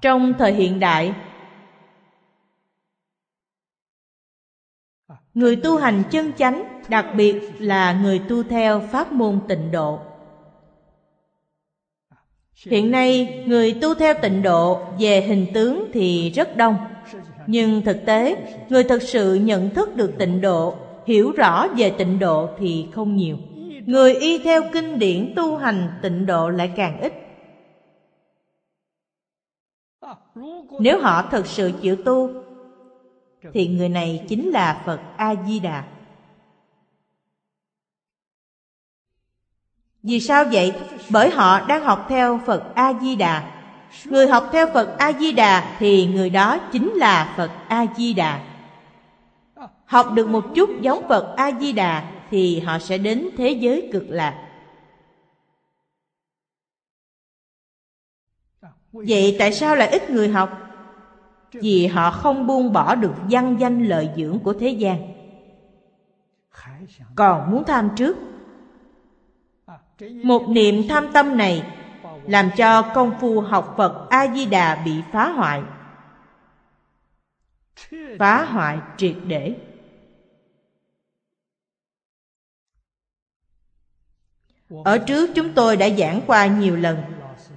trong thời hiện đại, người tu hành chân chánh, đặc biệt là người tu theo pháp môn tịnh độ. Hiện nay, người tu theo tịnh độ, về hình tướng thì rất đông. Nhưng thực tế, người thực sự nhận thức được tịnh độ, hiểu rõ về tịnh độ thì không nhiều. Người y theo kinh điển tu hành tịnh độ lại càng ít nếu họ thực sự chịu tu, thì người này chính là phật a di đà vì sao vậy? Bởi họ đang học theo phật a di đà người học theo phật a di đà thì người đó chính là phật a di đà học được một chút giống phật a di đà thì họ sẽ đến thế giới cực lạc. Vậy tại sao lại ít người học? Vì họ không buông bỏ được văn danh lợi dưỡng của thế gian. Còn muốn tham trước? Một niệm tham tâm này làm cho công phu học phật a di đà bị phá hoại. Phá hoại triệt để. Ở trước chúng tôi đã giảng qua nhiều lần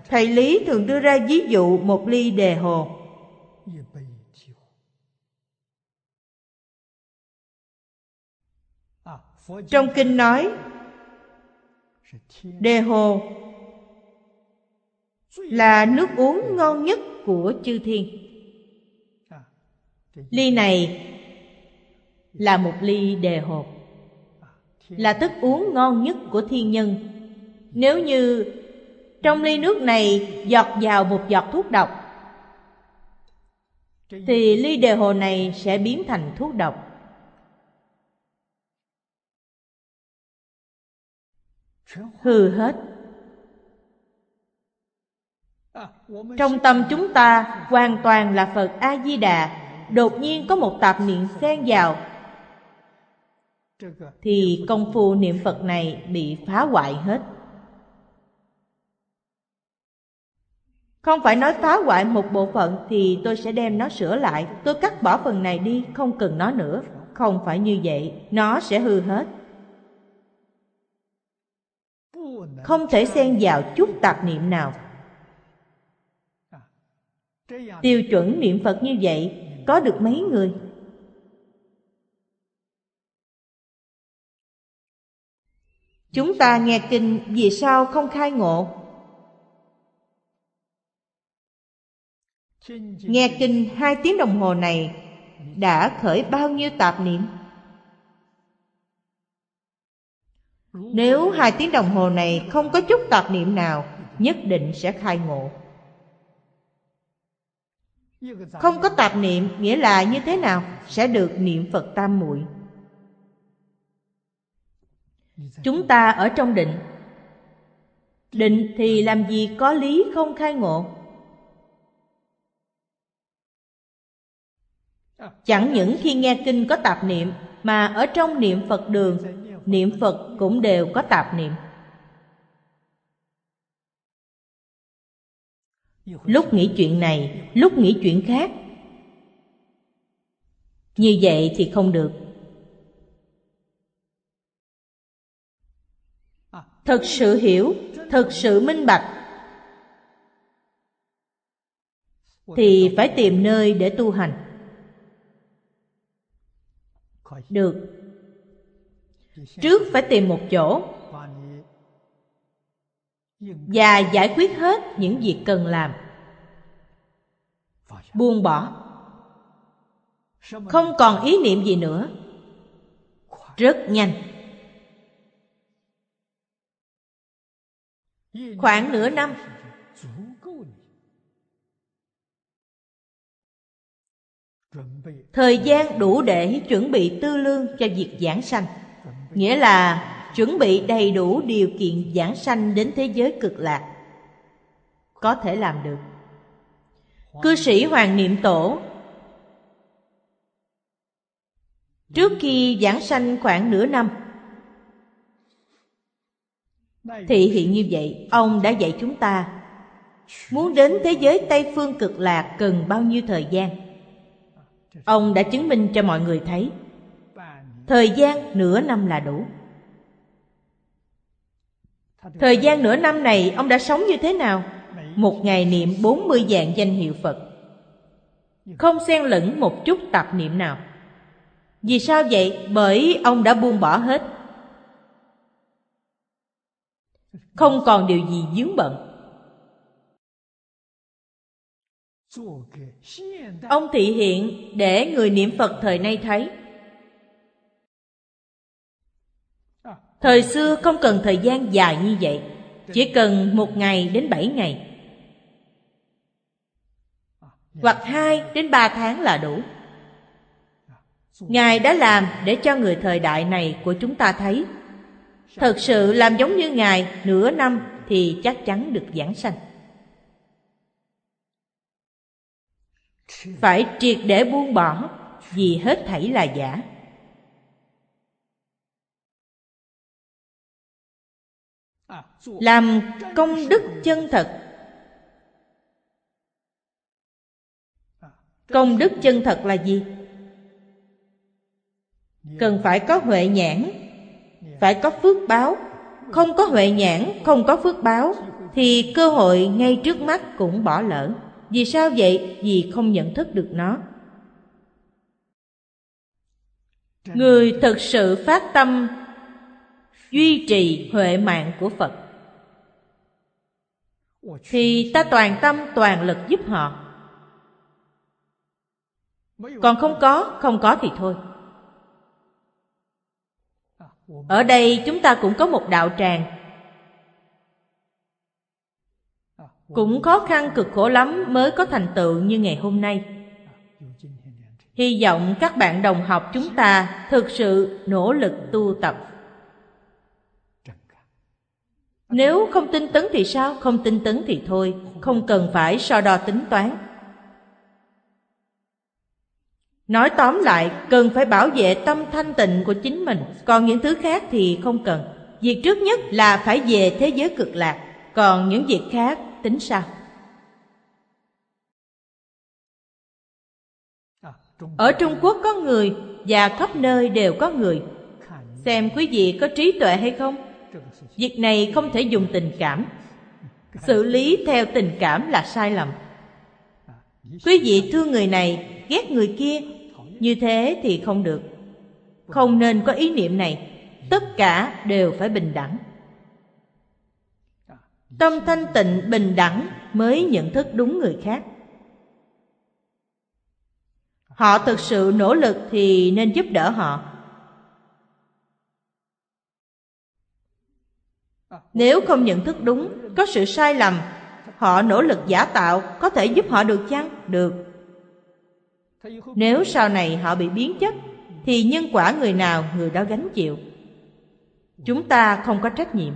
thầy lý thường đưa ra ví dụ một ly đề hồ trong kinh nói, đề hồ là nước uống ngon nhất của chư thiên ly này là một ly đề hồ, là thức uống ngon nhất của thiên nhân. Nếu như trong ly nước này giọt vào một giọt thuốc độc, thì ly đề hồ này sẽ biến thành thuốc độc. Hư hết. Trong tâm chúng ta hoàn toàn là Phật A-di-đà Đột nhiên có một tạp niệm xen vào Thì công phu niệm Phật này bị phá hoại hết Không phải nói phá hoại một bộ phận thì tôi sẽ đem nó sửa lại Tôi cắt bỏ phần này đi, không cần nó nữa Không phải như vậy, nó sẽ hư hết Không thể xen vào chút tạp niệm nào Tiêu chuẩn niệm Phật như vậy có được mấy người? Chúng ta nghe kinh vì sao không khai ngộ? Nghe kinh hai tiếng đồng hồ này đã khởi bao nhiêu tạp niệm? Nếu hai tiếng đồng hồ này không có chút tạp niệm nào, nhất định sẽ khai ngộ. Không có tạp niệm nghĩa là như thế nào? Sẽ được niệm Phật tam muội. Chúng ta ở trong định. Định thì làm gì có lý không khai ngộ? Chẳng những khi nghe kinh có tạp niệm mà ở trong niệm Phật đường, niệm Phật cũng đều có tạp niệm. lúc nghĩ chuyện này lúc nghĩ chuyện khác. Như vậy thì không được. Thật sự hiểu thật sự minh bạch. Thì phải tìm nơi để tu hành được. Trước phải tìm một chỗ. và giải quyết hết những việc cần làm. Buông bỏ. Không còn ý niệm gì nữa. Rất nhanh. Khoảng nửa năm thời gian đủ để chuẩn bị tư lương cho việc giảng sanh. Nghĩa là chuẩn bị đầy đủ điều kiện giảng sanh đến thế giới cực lạc. Có thể làm được. Cư sĩ hoàng niệm tổ, trước khi giảng sanh khoảng nửa năm, thị hiện như vậy, ông đã dạy chúng ta, muốn đến thế giới tây phương cực lạc cần bao nhiêu thời gian? Ông đã chứng minh cho mọi người thấy. Thời gian nửa năm là đủ. Thời gian nửa năm này, ông đã sống như thế nào? Một ngày niệm 40 dạng danh hiệu Phật. Không xen lẫn một chút tạp niệm nào. Vì sao vậy? Bởi ông đã buông bỏ hết. Không còn điều gì dướng bận. Ông thị hiện để người niệm Phật thời nay thấy. Thời xưa không cần thời gian dài như vậy Chỉ cần một ngày đến bảy ngày. Hoặc hai đến ba tháng là đủ. Ngài đã làm để cho người thời đại này của chúng ta thấy. Thật sự làm giống như Ngài nửa năm thì chắc chắn được giảng sanh Phải triệt để buông bỏ, vì hết thảy là giả. Làm công đức chân thật. Công đức chân thật là gì? Cần phải có huệ nhãn, phải có phước báo. Không có huệ nhãn, không có phước báo, thì cơ hội ngay trước mắt cũng bỏ lỡ vì sao vậy? Vì không nhận thức được nó. Người thực sự phát tâm, duy trì huệ mạng của phật. Thì ta toàn tâm, toàn lực giúp họ. Còn không có không có thì thôi. Ở đây chúng ta cũng có một đạo tràng. Cũng khó khăn cực khổ lắm mới có thành tựu như ngày hôm nay Hy vọng các bạn đồng học chúng ta thực sự nỗ lực tu tập Nếu không tin tấn thì sao? Không tin tấn thì thôi Không cần phải so đo tính toán Nói tóm lại, cần phải bảo vệ tâm thanh tịnh của chính mình, còn những thứ khác thì không cần. Việc trước nhất là phải về thế giới cực lạc, còn những việc khác tính sao? Ở Trung Quốc có người và khắp nơi đều có người. Xem quý vị có trí tuệ hay không? Việc này không thể dùng tình cảm. Xử lý theo tình cảm là sai lầm. Quý vị thương người này, ghét người kia như thế thì không được không nên có ý niệm này tất cả đều phải bình đẳng tâm thanh tịnh bình đẳng mới nhận thức đúng người khác. Họ thực sự nỗ lực thì nên giúp đỡ họ. Nếu không nhận thức đúng, có sự sai lầm, họ nỗ lực giả tạo có thể giúp họ được chăng? Được. Nếu sau này họ bị biến chất, Thì nhân quả người nào người đó gánh chịu? Chúng ta không có trách nhiệm.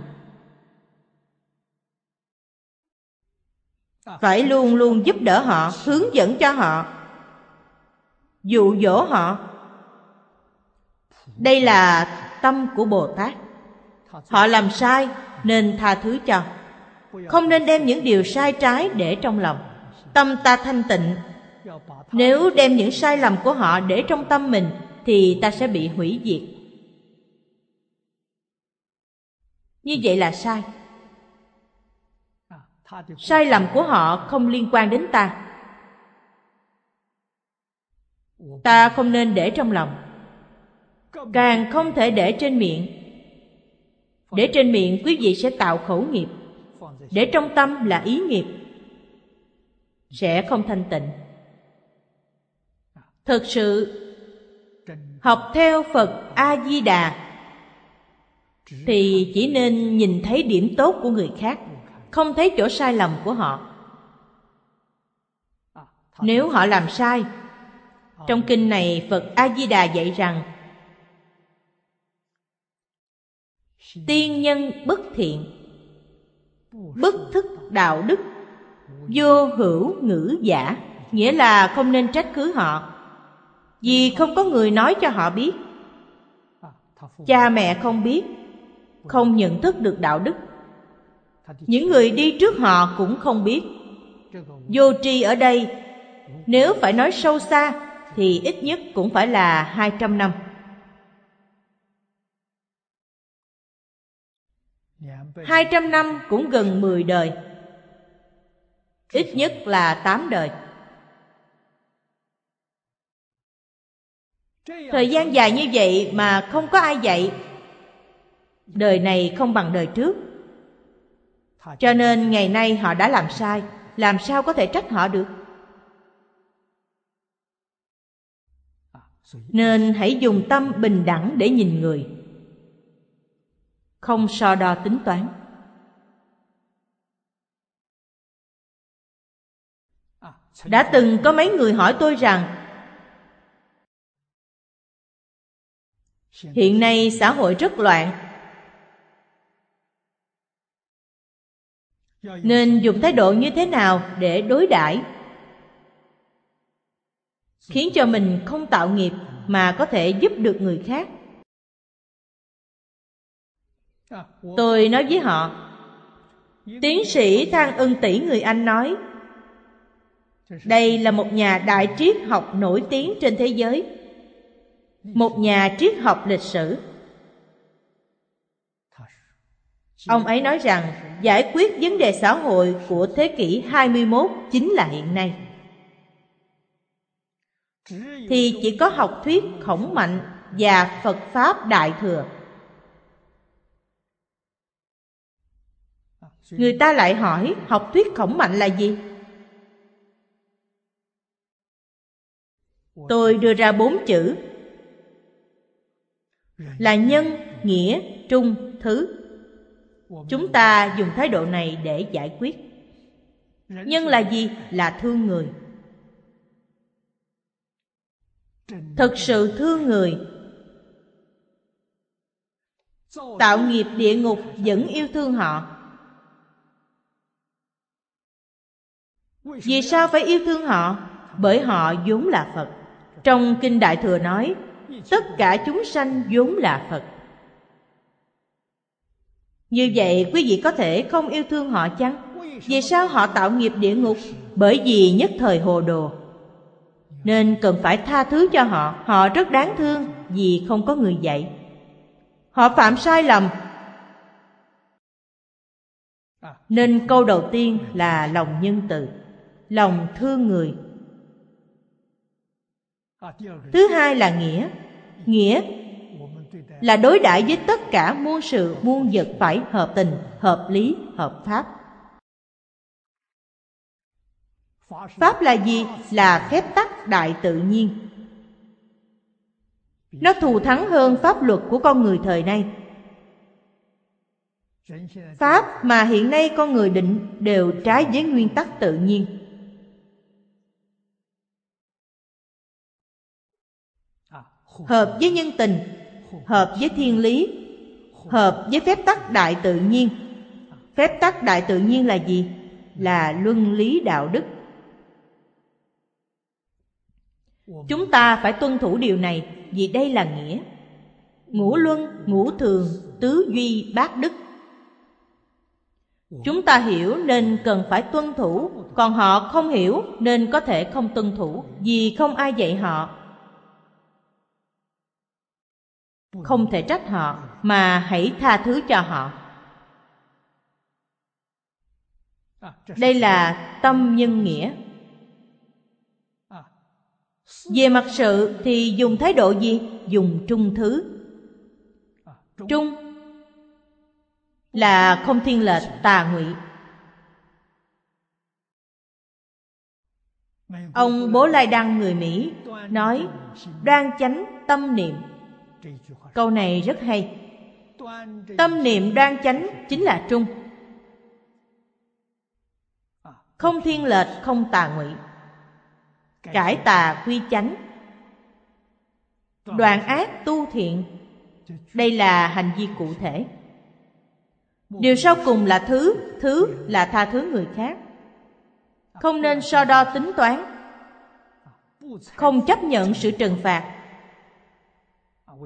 Phải luôn luôn giúp đỡ họ, Hướng dẫn cho họ, Dụ dỗ họ. Đây là tâm của Bồ Tát. Họ làm sai nên tha thứ cho. Không nên đem những điều sai trái để trong lòng. Tâm ta thanh tịnh. Nếu đem những sai lầm của họ để trong tâm mình, Thì ta sẽ bị hủy diệt. Như vậy là sai. Sai lầm của họ không liên quan đến ta. Ta không nên để trong lòng. Càng không thể để trên miệng. Để trên miệng, quý vị sẽ tạo khẩu nghiệp. Để trong tâm là ý nghiệp. Sẽ không thanh tịnh. Thực sự, học theo phật a di đà thì chỉ nên nhìn thấy điểm tốt của người khác không thấy chỗ sai lầm của họ. Nếu họ làm sai, trong kinh này phật a di đà dạy rằng, tiên nhân bất thiện, bất thức đạo đức, vô hữu ngữ giả, nghĩa là không nên trách cứ họ, vì không có người nói cho họ biết. Cha mẹ không biết, không nhận thức được đạo đức những người đi trước họ cũng không biết. Vô tri ở đây, nếu phải nói sâu xa, thì ít nhất cũng phải là hai trăm năm. Hai trăm năm cũng gần mười đời. Ít nhất là tám đời. Thời gian dài như vậy mà không có ai dạy, đời này không bằng đời trước cho nên ngày nay họ đã làm sai. Làm sao có thể trách họ được? Nên hãy dùng tâm bình đẳng để nhìn người. Không so đo tính toán. Đã từng có mấy người hỏi tôi rằng, hiện nay xã hội rất loạn. Nên dùng thái độ như thế nào để đối đãi? Khiến cho mình không tạo nghiệp mà có thể giúp được người khác. Tôi nói với họ, tiến sĩ thang ân tỷ người anh nói, đây là một nhà đại triết học nổi tiếng trên thế giới, một nhà triết học lịch sử. Ông ấy nói rằng giải quyết vấn đề xã hội của thế kỷ 21 chính là hiện nay. Thì chỉ có học thuyết khổng mạnh và Phật Pháp Đại Thừa. Người ta lại hỏi học thuyết khổng mạnh là gì? Tôi đưa ra bốn chữ là nhân nghĩa, trung, thứ. Chúng ta dùng thái độ này để giải quyết. Nhân là gì? Là thương người. Thực sự thương người Tạo nghiệp địa ngục vẫn yêu thương họ Vì sao phải yêu thương họ? Bởi họ vốn là Phật Trong Kinh Đại Thừa nói, Tất cả chúng sanh vốn là Phật như vậy quý vị có thể không yêu thương họ chăng? Vì sao họ tạo nghiệp địa ngục? Bởi vì nhất thời hồ đồ. Nên cần phải tha thứ cho họ. Họ rất đáng thương vì không có người dạy. Họ phạm sai lầm. Nên câu đầu tiên là lòng nhân từ, Lòng thương người. Thứ hai là nghĩa. Nghĩa là đối đãi với tất cả muôn sự muôn vật phải hợp tình, hợp lý, hợp pháp. Pháp là gì? Là phép tắc đại tự nhiên. Nó thù thắng hơn pháp luật của con người thời nay. Pháp mà hiện nay con người định đều trái với nguyên tắc tự nhiên. Hợp với nhân tình, hợp với thiên lý, hợp với phép tắc đại tự nhiên. Phép tắc đại tự nhiên là gì? Là luân lý đạo đức. Chúng ta phải tuân thủ điều này vì đây là nghĩa. Ngũ luân, ngũ thường, tứ duy, bát đức. Chúng ta hiểu nên cần phải tuân thủ, còn họ không hiểu nên có thể không tuân thủ vì không ai dạy họ. Không thể trách họ, mà hãy tha thứ cho họ. Đây là tâm nhân nghĩa về mặt sự thì dùng thái độ gì? Dùng trung thứ. Trung là không thiên lệch, tà ngụy. Ông Bố Lai Đăng người Mỹ nói, đoan chánh tâm niệm. Câu này rất hay. Tâm niệm đoan chánh chính là trung. Không thiên lệch, không tà ngụy. Cải tà quy chánh. Đoạn ác tu thiện. Đây là hành vi cụ thể. Điều sau cùng là thứ thứ là tha thứ người khác. Không nên so đo tính toán. Không chấp nhận sự trừng phạt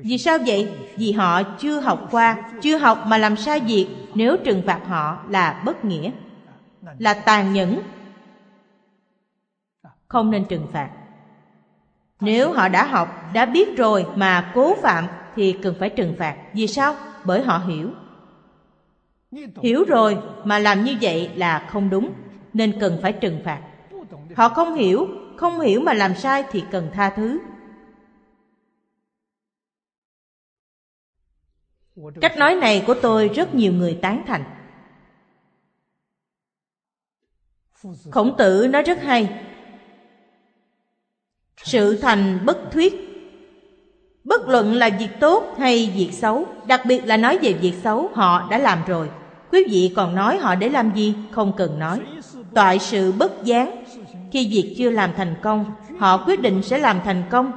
vì sao vậy? Vì họ chưa học qua, chưa học mà làm sai việc. Nếu trừng phạt họ là bất nghĩa, là tàn nhẫn, không nên trừng phạt. Nếu họ đã học, đã biết rồi mà cố phạm thì cần phải trừng phạt. Vì sao? Bởi họ hiểu. Hiểu rồi mà làm như vậy là không đúng, nên cần phải trừng phạt. Họ không hiểu không hiểu mà làm sai thì cần tha thứ. Cách nói này của tôi rất nhiều người tán thành. Khổng tử nói rất hay. Sự thành bất thuyết. Bất luận là việc tốt hay việc xấu, đặc biệt là nói về việc xấu, họ đã làm rồi. Quý vị còn nói họ để làm gì? Không cần nói. Toại sự bất gián. Khi việc chưa làm thành công, họ quyết định sẽ làm thành công.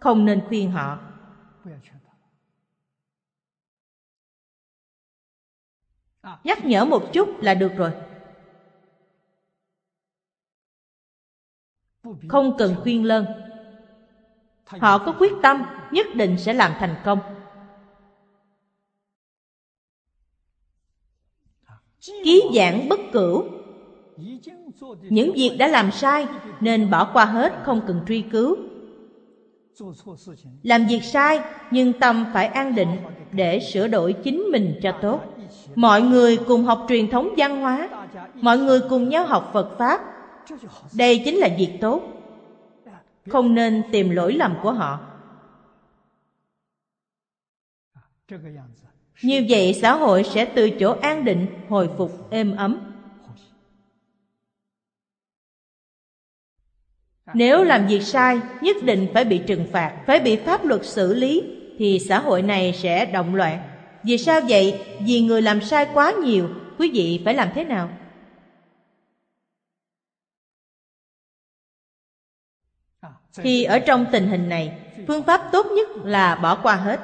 Không nên khuyên họ. Nhắc nhở một chút là được rồi. Không cần khuyên lơn. Họ có quyết tâm nhất định sẽ làm thành công. Ký giảng bất cửu. Những việc đã làm sai nên bỏ qua hết không cần truy cứu. Làm việc sai nhưng tâm phải an định để sửa đổi chính mình cho tốt mọi người cùng học truyền thống văn hóa. Mọi người cùng nhau học phật pháp. Đây chính là việc tốt. Không nên tìm lỗi lầm của họ. Như vậy xã hội sẽ từ chỗ an định, hồi phục êm ấm. Nếu làm việc sai, nhất định phải bị trừng phạt, phải bị pháp luật xử lý, thì xã hội này sẽ động loạn. Vì sao vậy? Vì người làm sai quá nhiều, quý vị phải làm thế nào? Thì ở trong tình hình này, phương pháp tốt nhất là bỏ qua hết.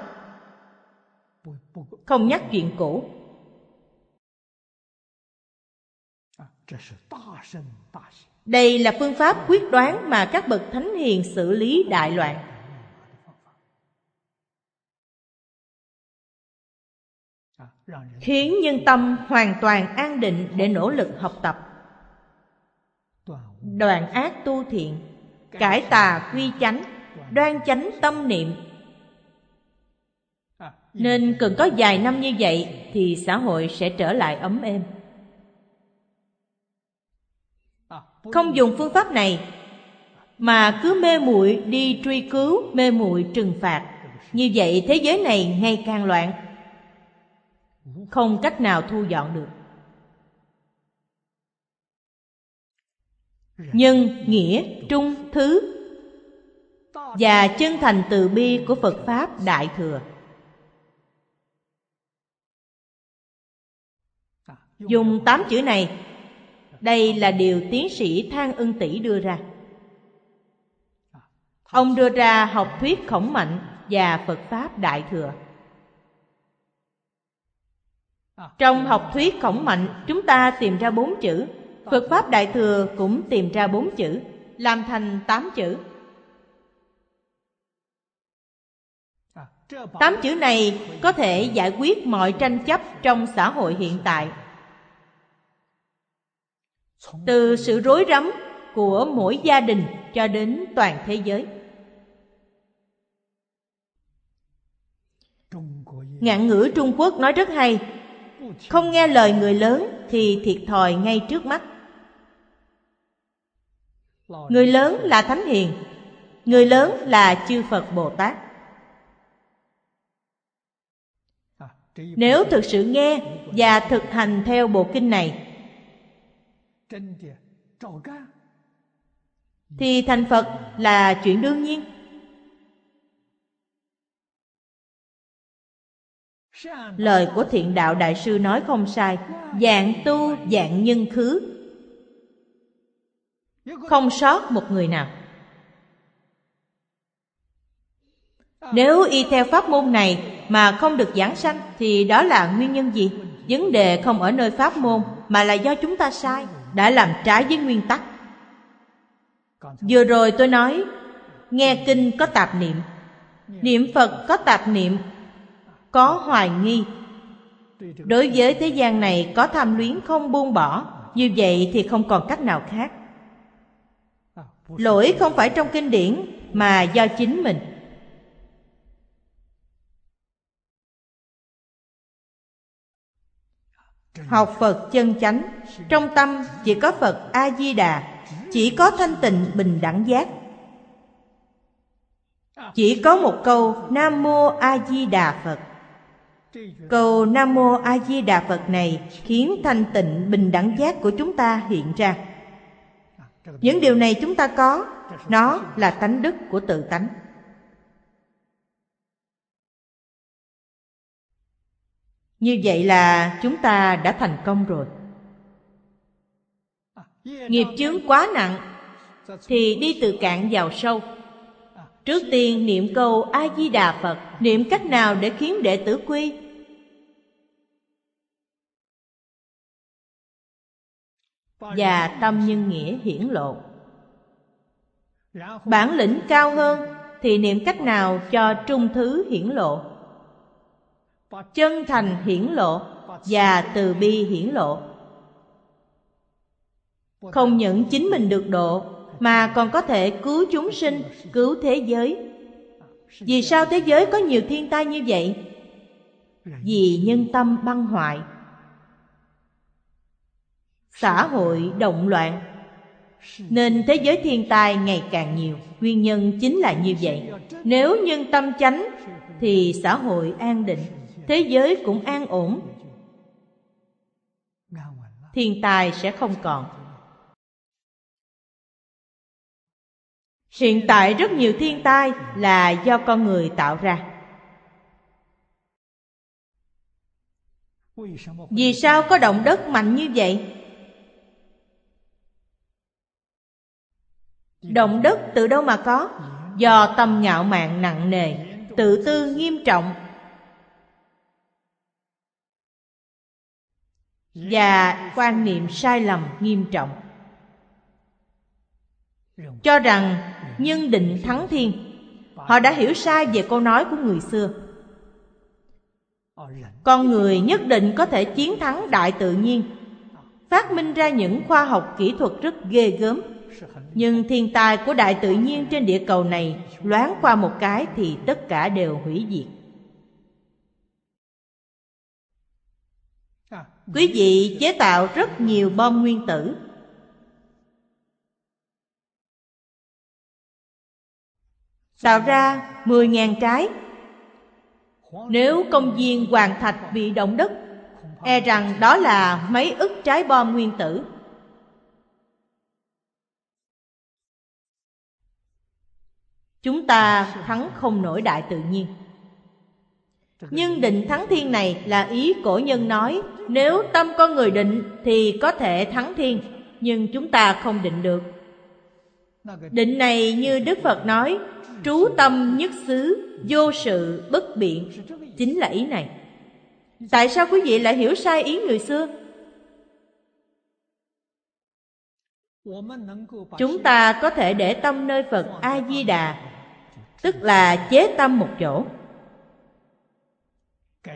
Không nhắc chuyện cũ. Đây là phương pháp quyết đoán mà các bậc thánh hiền xử lý đại loạn. Khiến nhân tâm hoàn toàn an định để nỗ lực học tập. Đoạn ác tu thiện, cải tà quy chánh, đoan chánh tâm niệm. Nên cần có vài năm như vậy thì xã hội sẽ trở lại ấm êm. không dùng phương pháp này mà cứ mê muội đi truy cứu mê muội trừng phạt như vậy thế giới này ngày càng loạn không cách nào thu dọn được nhân nghĩa, trung, thứ và chân thành từ bi của phật pháp đại thừa dùng tám chữ này, đây là điều tiến sĩ Thang Ưng Tỷ đưa ra. Ông đưa ra học thuyết khổng mạnh và Phật Pháp Đại Thừa. Trong học thuyết khổng mạnh, chúng ta tìm ra bốn chữ. Phật Pháp Đại Thừa cũng tìm ra bốn chữ, làm thành tám chữ. Tám chữ này có thể giải quyết mọi tranh chấp trong xã hội hiện tại từ sự rối rắm của mỗi gia đình cho đến toàn thế giới ngạn ngữ trung quốc nói rất hay không nghe lời người lớn thì thiệt thòi ngay trước mắt. Người lớn là thánh hiền, người lớn là chư phật bồ tát. Nếu thực sự nghe và thực hành theo bộ kinh này, thì thành phật là chuyện đương nhiên. Lời của thiện đạo đại sư nói không sai. Dạng tu, dạng nhân khứ. Không sót một người nào. Nếu y theo pháp môn này mà không được giảng sanh, thì đó là nguyên nhân gì? Vấn đề không ở nơi pháp môn, mà là do chúng ta sai, đã làm trái với nguyên tắc. Vừa rồi tôi nói, nghe kinh có tạp niệm. Niệm phật có tạp niệm có hoài nghi. Đối với thế gian này có tham luyến không buông bỏ, như vậy thì không còn cách nào khác. Lỗi không phải trong kinh điển, mà do chính mình. Học phật chân chánh, trong tâm chỉ có phật a di đà chỉ có thanh tịnh bình đẳng giác. Chỉ có một câu nam mô a di đà phật cầu nam mô a di đà phật này khiến thanh tịnh bình đẳng giác của chúng ta hiện ra. Những điều này chúng ta có, nó là tánh đức của tự tánh. Như vậy là chúng ta đã thành công rồi. Nghiệp chướng quá nặng, thì đi từ cạn vào sâu trước tiên, niệm câu a di đà phật. Niệm cách nào để khiến đệ tử quy? Và tâm nhân nghĩa hiển lộ. Bản lĩnh cao hơn, thì niệm cách nào cho trung thứ hiển lộ? Chân thành hiển lộ và từ bi hiển lộ. Không những chính mình được độ mà còn có thể cứu chúng sinh, cứu thế giới. Vì sao thế giới có nhiều thiên tai như vậy? Vì nhân tâm băng hoại. Xã hội động loạn. Nên thế giới thiên tai ngày càng nhiều. Nguyên nhân chính là như vậy. Nếu nhân tâm chánh, thì xã hội an định. Thế giới cũng an ổn. Thiên tai sẽ không còn. Hiện tại rất nhiều thiên tai là do con người tạo ra. Vì sao có động đất mạnh như vậy? Động đất từ đâu mà có? Do tâm ngạo mạn nặng nề, tự tư nghiêm trọng và quan niệm sai lầm nghiêm trọng cho rằng nhân định thắng thiên. Họ đã hiểu sai về câu nói của người xưa. Con người nhất định có thể chiến thắng đại tự nhiên. Phát minh ra những khoa học kỹ thuật rất ghê gớm. Nhưng thiên tai của đại tự nhiên trên địa cầu này loáng qua một cái thì tất cả đều hủy diệt. Quý vị chế tạo rất nhiều bom nguyên tử. Tạo ra 10.000 cái. Nếu công viên Hoàng Thạch bị động đất, e rằng đó là mấy ức trái bom nguyên tử. Chúng ta thắng không nổi đại tự nhiên. Nhưng định thắng thiên này là ý cổ nhân nói Nếu tâm con người định thì có thể thắng thiên Nhưng chúng ta không định được Định này như Đức Phật nói, Trú tâm nhất xứ, Vô sự bất biện. Chính là ý này. Tại sao quý vị lại hiểu sai ý người xưa? Chúng ta có thể để tâm nơi Phật A-di-đà, Tức là chế tâm một chỗ.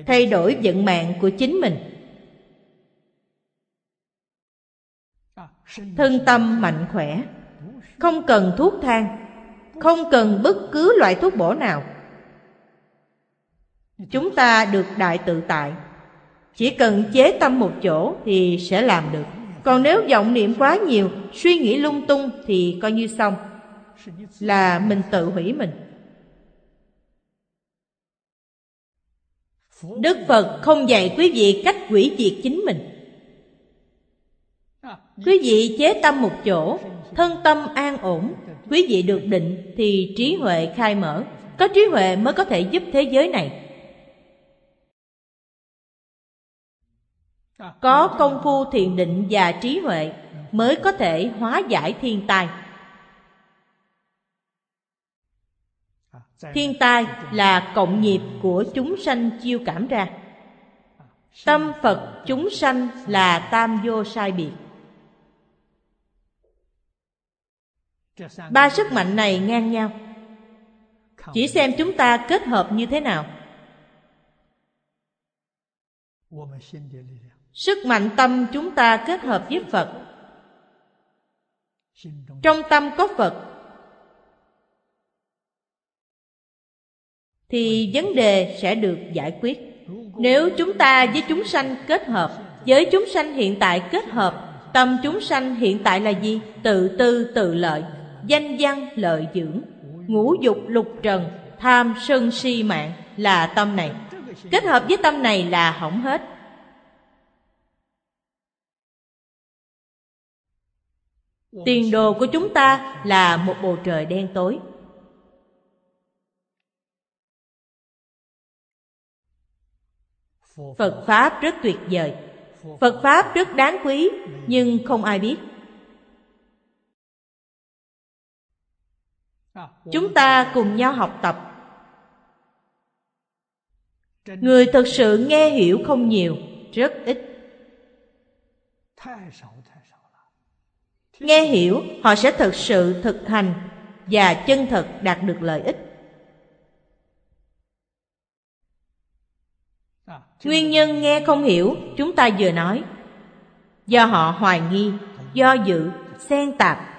Thay đổi vận mạng của chính mình. Thân tâm mạnh khỏe. Không cần thuốc thang, không cần bất cứ loại thuốc bổ nào. Chúng ta được đại tự tại. Chỉ cần chế tâm một chỗ thì sẽ làm được. Còn nếu vọng niệm quá nhiều, suy nghĩ lung tung thì coi như xong. Là mình tự hủy mình. Đức phật không dạy quý vị cách hủy diệt chính mình. Quý vị chế tâm một chỗ thân tâm an ổn. Quý vị được định thì trí huệ khai mở. Có trí huệ mới có thể giúp thế giới này. Có công phu thiền định và trí huệ mới có thể hóa giải thiên tai. Thiên tai là cộng nghiệp của chúng sanh chiêu cảm ra. Tâm phật chúng sanh là tam vô sai biệt. Ba sức mạnh này ngang nhau. Chỉ xem chúng ta kết hợp như thế nào. Sức mạnh tâm chúng ta kết hợp với phật. Trong tâm có phật. Thì vấn đề sẽ được giải quyết. Nếu chúng ta với chúng sanh kết hợp với chúng sanh hiện tại kết hợp tâm chúng sanh hiện tại là gì? Tự tư tự lợi danh văn lợi dưỡng, ngũ dục lục trần, tham sân si mạng là tâm này. Kết hợp với tâm này là hỏng hết. Tiền đồ của chúng ta là một bầu trời đen tối. Phật pháp rất tuyệt vời. Phật pháp rất đáng quý, nhưng không ai biết. Chúng ta cùng nhau học tập. Người thực sự nghe hiểu không nhiều, rất ít. Nghe hiểu, họ sẽ thực sự thực hành và chân thật đạt được lợi ích. Nguyên nhân nghe không hiểu, chúng ta vừa nói. Do họ hoài nghi, do dự, xen tạp.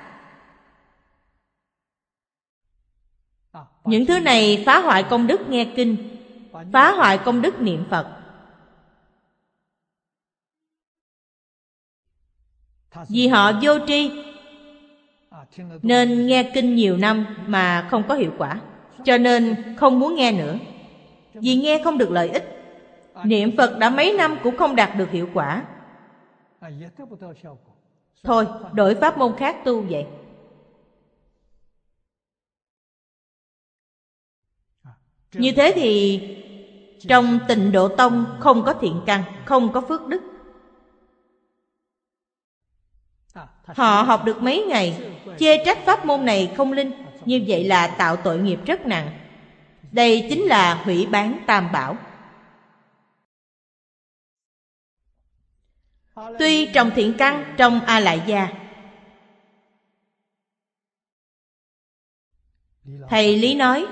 Những thứ này phá hoại công đức nghe kinh, phá hoại công đức niệm phật. Vì họ vô tri, nên nghe kinh nhiều năm mà không có hiệu quả, cho nên không muốn nghe nữa. Vì nghe không được lợi ích, niệm phật đã mấy năm cũng không đạt được hiệu quả. Thôi, đổi pháp môn khác tu vậy. Như thế thì Trong tịnh độ tông không có thiện căn, không có phước đức. Họ học được mấy ngày, chê trách pháp môn này không linh, như vậy là tạo tội nghiệp rất nặng. Đây chính là hủy bán tam bảo. Tuy trồng thiện căn trong A Lại Gia Thầy Lý nói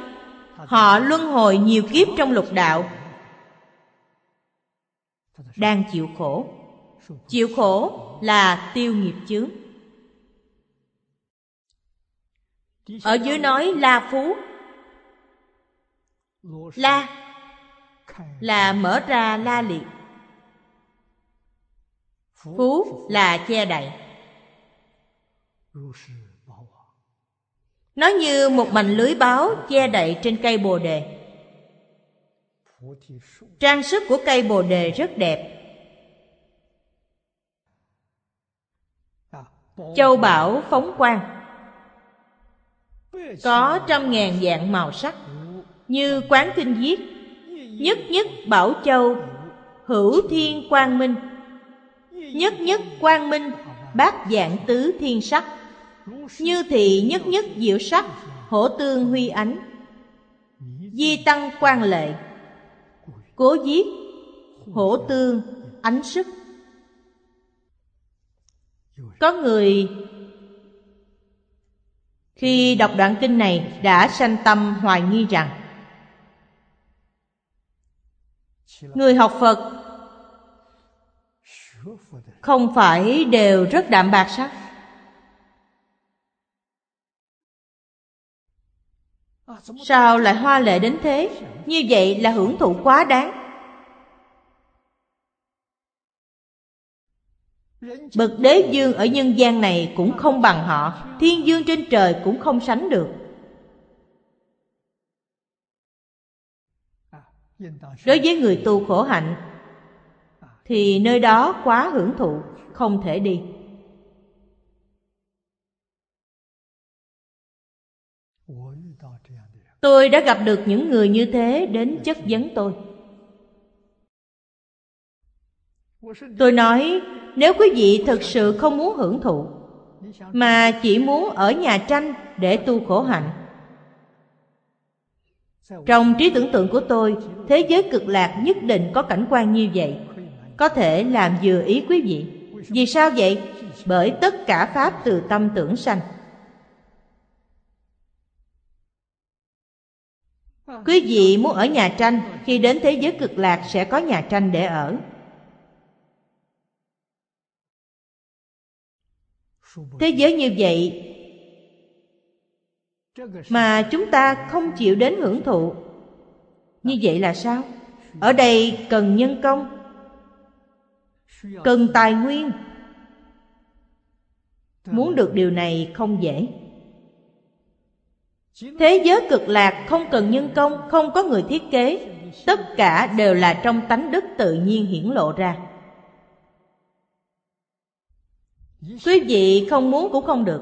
Họ luân hồi nhiều kiếp trong lục đạo, Đang chịu khổ. Chịu khổ là tiêu nghiệp chướng. Ở dưới nói La Phú. La là mở ra la liệt. Phú là che đậy. Nó như một mảnh lưới báo che đậy trên cây bồ đề. Trang sức của cây bồ đề rất đẹp. Châu bảo phóng quang. Có trăm ngàn dạng màu sắc, Như quán kinh viết. Nhất nhất bảo châu, Hữu thiên quang minh. Nhất nhất quang minh, Bát dạng tứ thiên sắc. Như thị nhất nhất diệu sắc, Hổ tương huy ánh. Di tăng quan lệ, Cố giết, Hổ tương ánh sức. Có người Khi đọc đoạn kinh này Đã sanh tâm hoài nghi rằng, Người học Phật không phải đều rất đạm bạc sắc. Sao lại hoa lệ đến thế? Như vậy là hưởng thụ quá đáng. Bậc đế dương ở nhân gian này cũng không bằng họ, thiên dương trên trời cũng không sánh được. Đối với người tu khổ hạnh, thì nơi đó quá hưởng thụ, không thể đi. Tôi đã gặp được những người như thế đến chất vấn tôi. Tôi nói, nếu quý vị thực sự không muốn hưởng thụ, mà chỉ muốn ở nhà tranh để tu khổ hạnh. Trong trí tưởng tượng của tôi, thế giới cực lạc nhất định có cảnh quan như vậy. Có thể làm vừa ý quý vị. Vì sao vậy? Bởi tất cả pháp từ tâm tưởng sanh. Quý vị muốn ở nhà tranh, khi đến thế giới cực lạc sẽ có nhà tranh để ở. Thế giới như vậy, mà chúng ta không chịu đến hưởng thụ. Như vậy là sao? Ở đây cần nhân công, cần tài nguyên. Muốn được điều này không dễ thế giới cực lạc, không cần nhân công, không có người thiết kế. Tất cả đều là trong tánh đức tự nhiên hiển lộ ra. Quý vị không muốn cũng không được.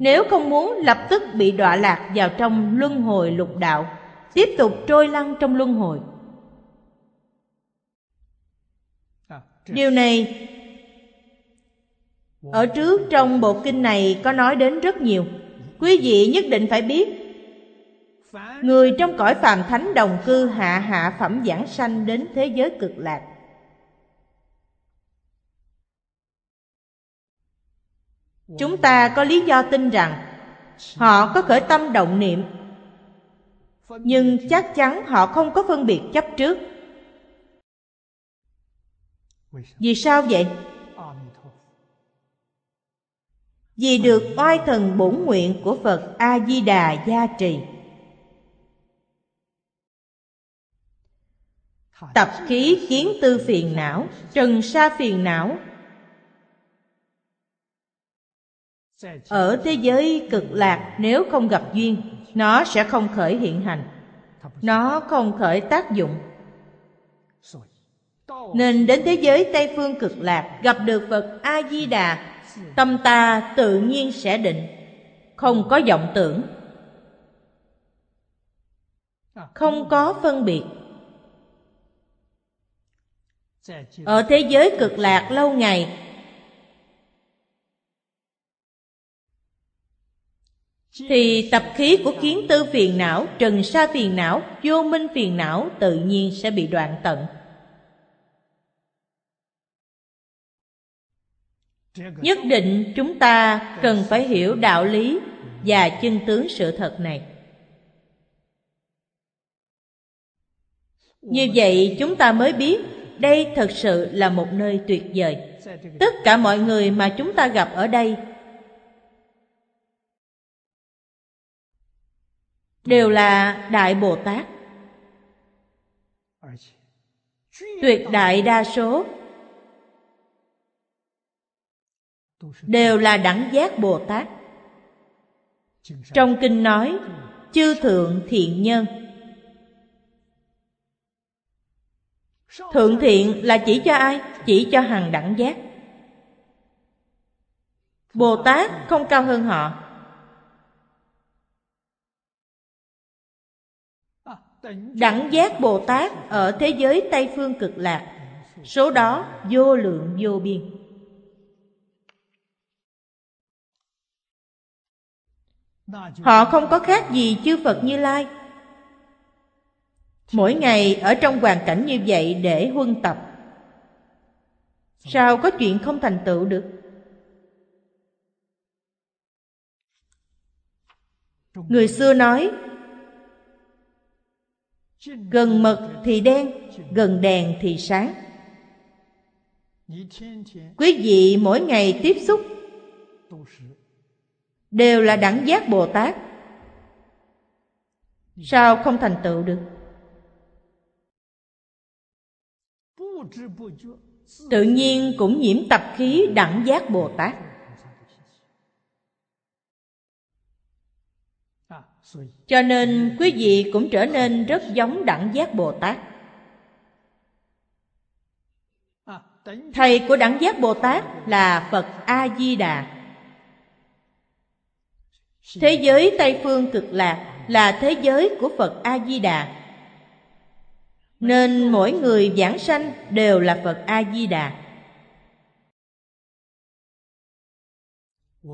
Nếu không muốn, lập tức bị đọa lạc vào trong luân hồi lục đạo. Tiếp tục trôi lăn trong luân hồi. Điều này, ở trước trong bộ kinh này có nói đến rất nhiều quý vị nhất định phải biết, người trong cõi phàm thánh đồng cư hạ hạ phẩm giảng sanh đến thế giới cực lạc. Chúng ta có lý do tin rằng họ có khởi tâm động niệm, nhưng chắc chắn họ không có phân biệt chấp trước. Vì sao vậy? Vì được oai thần bổn nguyện của phật a di đà gia trì. Tập khí kiến tư phiền não, trần sa phiền não. Ở thế giới cực lạc, nếu không gặp duyên, nó sẽ không khởi hiện hành. Nó không khởi tác dụng. Nên đến thế giới tây phương cực lạc, gặp được phật a di đà Ừ. tâm ta tự nhiên sẽ định không có vọng tưởng. À. Không có phân biệt. Ở thế giới cực lạc lâu ngày thì tập khí của kiến tư phiền não trần sa phiền não vô minh phiền não tự nhiên sẽ bị đoạn tận. Nhất định chúng ta cần phải hiểu đạo lý và chân tướng sự thật này. Như vậy chúng ta mới biết đây thật sự là một nơi tuyệt vời. Tất cả mọi người mà chúng ta gặp ở đây đều là đại bồ tát. Tuyệt đại đa số đều là đẳng giác bồ tát. Trong kinh nói, chư thượng thiện nhân. Thượng thiện là chỉ cho ai? Chỉ cho hằng đẳng giác. Bồ tát không cao hơn họ. Đẳng giác bồ tát ở thế giới tây phương cực lạc, số đó vô lượng vô biên. Họ không có khác gì chư phật như lai. Mỗi ngày ở trong hoàn cảnh như vậy để huân tập. Sao có chuyện không thành tựu được? Người xưa nói, gần mật thì đen, gần đèn thì sáng. Quý vị mỗi ngày tiếp xúc đều là đẳng giác bồ tát. Sao không thành tựu được? Tự nhiên cũng nhiễm tập khí đẳng giác bồ tát. Cho nên quý vị cũng trở nên rất giống đẳng giác bồ tát. Thầy của đẳng giác bồ tát là phật a di đà thế giới tây phương cực lạc là thế giới của phật a di đà nên mỗi người giảng sanh đều là phật a di đà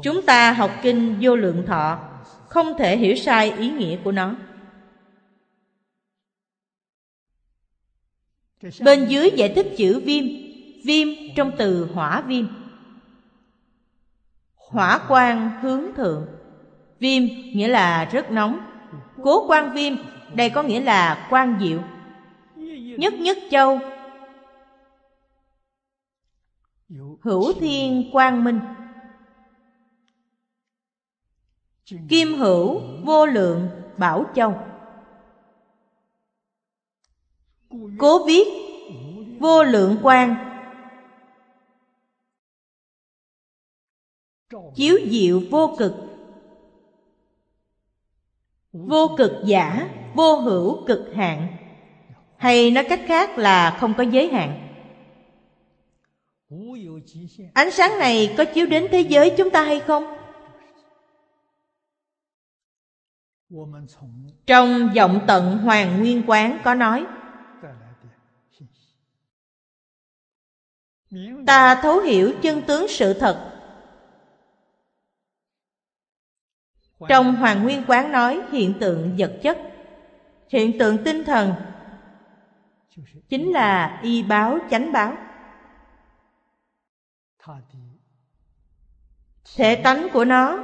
chúng ta học kinh vô lượng thọ không thể hiểu sai ý nghĩa của nó. Bên dưới giải thích chữ viêm viêm trong từ hỏa viêm. Hỏa quang hướng thượng viêm nghĩa là rất nóng. Cố quan viêm, đây có nghĩa là quan diệu. Nhất nhất châu. Hữu thiên quang minh. Kim hữu vô lượng bảo châu. Cố viết vô lượng quang chiếu diệu vô cực vô cực giả, vô hữu cực hạn. Hay nói cách khác là không có giới hạn. Ánh sáng này có chiếu đến thế giới chúng ta hay không? Trong vọng tận hoàng nguyên quán có nói, ta thấu hiểu chân tướng sự thật. Trong hoàng nguyên quán nói, hiện tượng vật chất, hiện tượng tinh thần chính là y báo, chánh báo. Thể tánh của nó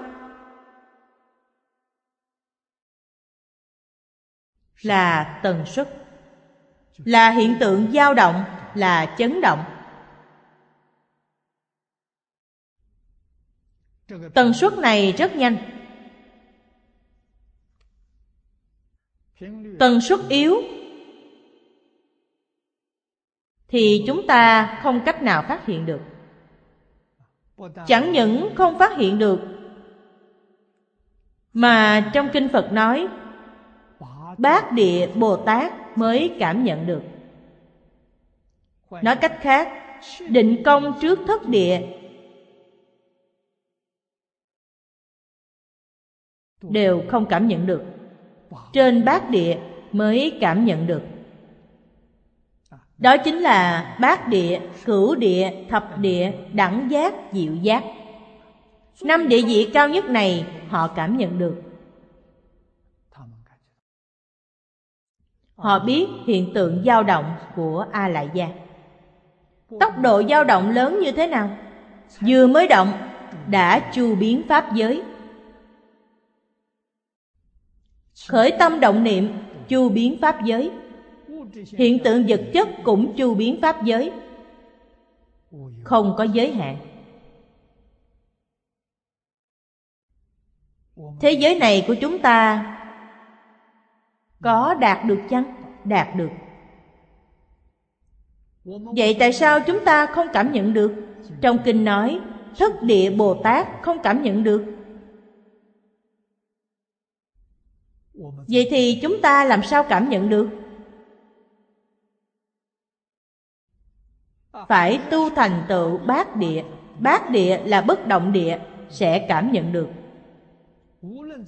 là tần suất, là hiện tượng dao động, là chấn động. Tần suất này rất nhanh. Tần suất yếu. Thì chúng ta không cách nào phát hiện được. Chẳng những không phát hiện được, mà trong kinh phật nói, bát địa bồ tát mới cảm nhận được. Nói cách khác, định công trước thất địa, đều không cảm nhận được trên bát địa mới cảm nhận được. Đó chính là bát địa, cửu địa, thập địa, đẳng giác, diệu giác. Năm địa vị cao nhất này họ cảm nhận được. Họ biết hiện tượng dao động của A Lại Gia Tốc độ dao động lớn như thế nào? Vừa mới động đã chu biến pháp giới. Khởi tâm động niệm, chu biến pháp giới. Hiện tượng vật chất cũng chu biến pháp giới. Không có giới hạn. Thế giới này của chúng ta Có đạt được chăng? Đạt được. Vậy tại sao chúng ta không cảm nhận được? Trong kinh nói, Thất địa Bồ Tát không cảm nhận được. Vậy thì chúng ta làm sao cảm nhận được? Phải tu thành tựu bát địa Bát địa là bất động địa Sẽ cảm nhận được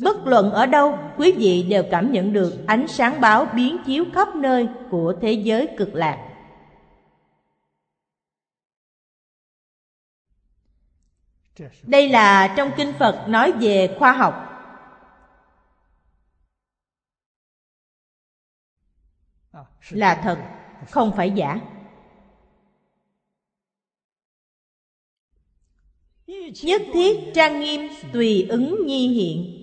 Bất luận ở đâu, quý vị đều cảm nhận được ánh sáng báo biến chiếu khắp nơi của thế giới cực lạc. Đây là trong kinh Phật nói về khoa học. Là thật, không phải giả. Nhất thiết trang nghiêm tùy ứng nhi hiện.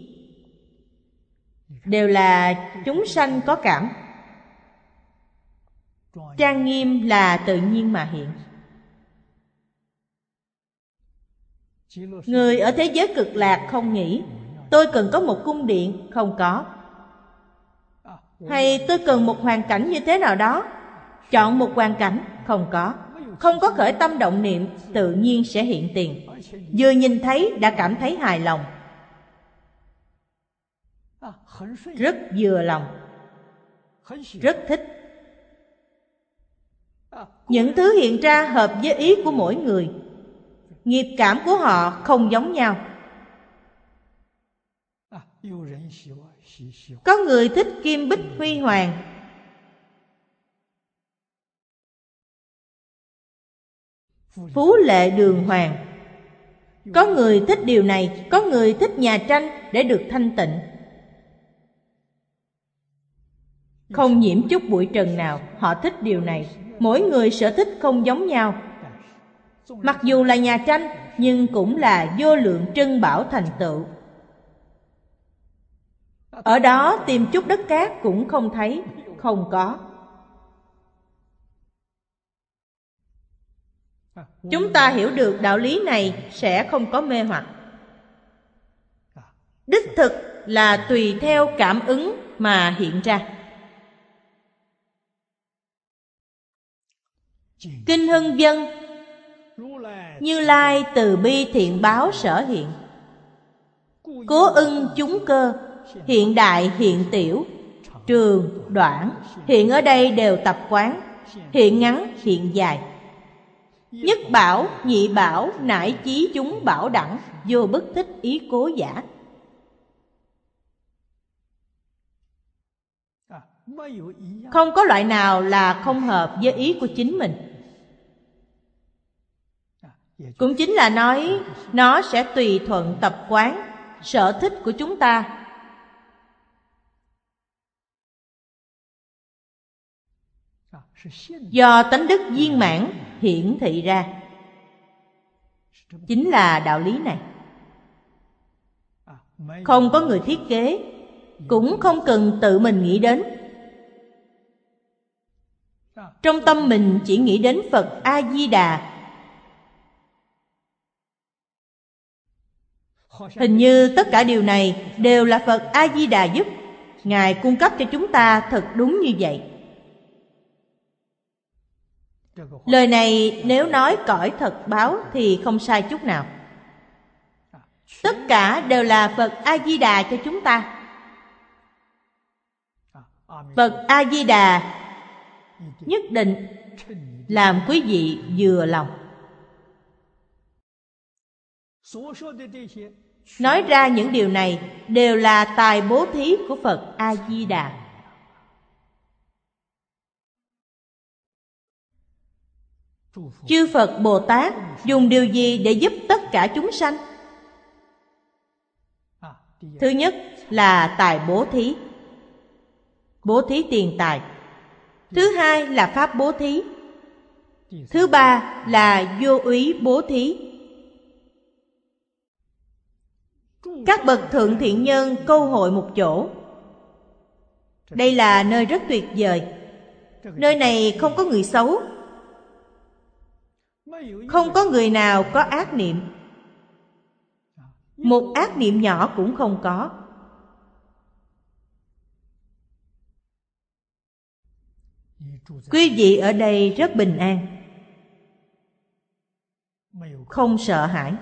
Đều là chúng sanh có cảm. Trang nghiêm là tự nhiên mà hiện. Người ở thế giới cực lạc không nghĩ Tôi cần có một cung điện Không có. Hay tôi cần một hoàn cảnh như thế nào đó? Chọn một hoàn cảnh Không có. Không có khởi tâm động niệm, Tự nhiên sẽ hiện tiền. Vừa nhìn thấy đã cảm thấy hài lòng. Rất vừa lòng. Rất thích. Những thứ hiện ra hợp với ý của mỗi người. Nghiệp cảm của họ không giống nhau. Có người thích kim bích huy hoàng. Phú lệ đường hoàng. Có người thích điều này Có người thích nhà tranh để được thanh tịnh. Không nhiễm chút bụi trần nào Họ thích điều này. Mỗi người sở thích không giống nhau. Mặc dù là nhà tranh Nhưng cũng là vô lượng trân bảo thành tựu ở đó tìm chút đất cát cũng không thấy, Không có. Chúng ta hiểu được đạo lý này Sẽ không có mê hoặc. Đích thực là tùy theo cảm ứng mà hiện ra. Kinh Hưng Dân, Như Lai từ bi thiện báo sở hiện. Cố ưng chúng cơ Hiện đại hiện tiểu. Trường, đoạn. Hiện ở đây đều tập quán. Hiện ngắn, hiện dài. Nhất bảo, nhị bảo, nải chí chúng bảo đẳng. Vô bất thích ý cố giả. Không có loại nào là không hợp với ý của chính mình. Cũng chính là nói nó sẽ tùy thuận tập quán. Sở thích của chúng ta do tánh đức viên mãn hiển thị ra. Chính là đạo lý này. Không có người thiết kế, cũng không cần tự mình nghĩ đến. Trong tâm mình chỉ nghĩ đến phật a di đà Hình như tất cả điều này đều là Phật A-di-đà giúp. Ngài cung cấp cho chúng ta thật đúng như vậy. Lời này nếu nói cõi thật báo thì không sai chút nào. Tất cả đều là Phật A-di-đà cho chúng ta. Phật A-di-đà nhất định làm quý vị vừa lòng. Nói ra những điều này đều là tài bố thí của Phật A-di-đà. Chư phật bồ tát dùng điều gì để giúp tất cả chúng sanh? Thứ nhất là tài bố thí. Bố thí tiền tài. Thứ hai là pháp bố thí. Thứ ba là vô úy bố thí. Các bậc thượng thiện nhân câu hội một chỗ. Đây là nơi rất tuyệt vời. Nơi này không có người xấu không có người nào có ác niệm. Một ác niệm nhỏ cũng không có. Quý vị ở đây rất bình an. Không sợ hãi.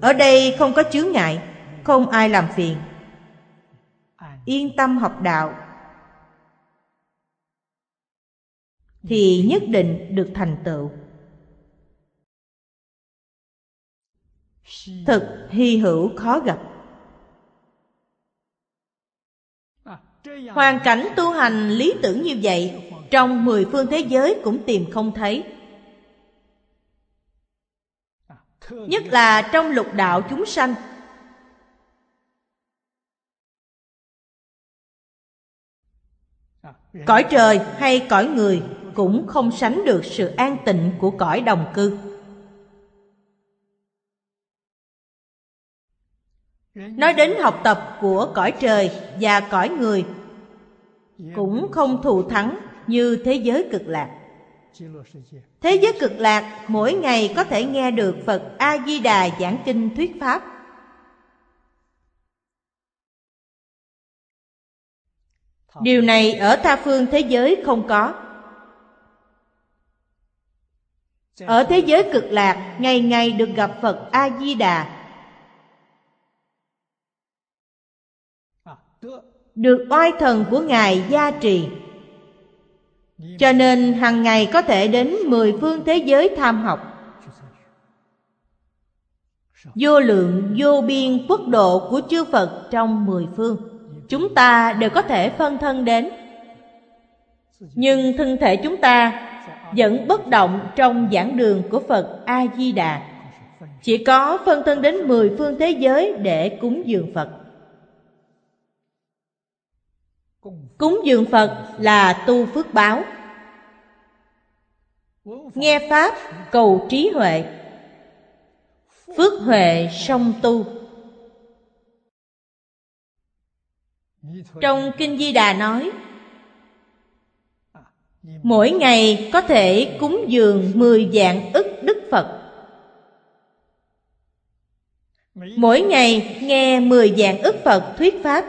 Ở đây không có chướng ngại, không ai làm phiền. Yên tâm học đạo. Thì nhất định được thành tựu. Thực hy hữu khó gặp. Hoàn cảnh tu hành lý tưởng như vậy, trong mười phương thế giới cũng tìm không thấy. Nhất là trong lục đạo chúng sanh. Cõi trời hay cõi người cũng không sánh được sự an tịnh của cõi đồng cư. Nói đến học tập của cõi trời và cõi người, cũng không thù thắng như thế giới cực lạc. Thế giới cực lạc mỗi ngày có thể nghe được phật a di đà giảng kinh thuyết pháp. Điều này ở tha phương thế giới không có. Ở thế giới cực lạc, ngày ngày được gặp phật a di đà được oai thần của ngài gia trì. Cho nên hàng ngày có thể đến mười phương thế giới tham học. Vô lượng, vô biên quốc độ của chư phật trong mười phương. Chúng ta đều có thể phân thân đến. Nhưng thân thể chúng ta vẫn bất động trong giảng đường của phật a di đà chỉ có phân thân đến mười phương thế giới để cúng dường phật. Cúng dường phật là tu phước báo. Nghe pháp cầu trí huệ. Phước huệ song tu. Trong kinh di đà nói mỗi ngày có thể cúng dường mười dạng ức đức phật. Mỗi ngày nghe mười dạng ức phật thuyết pháp.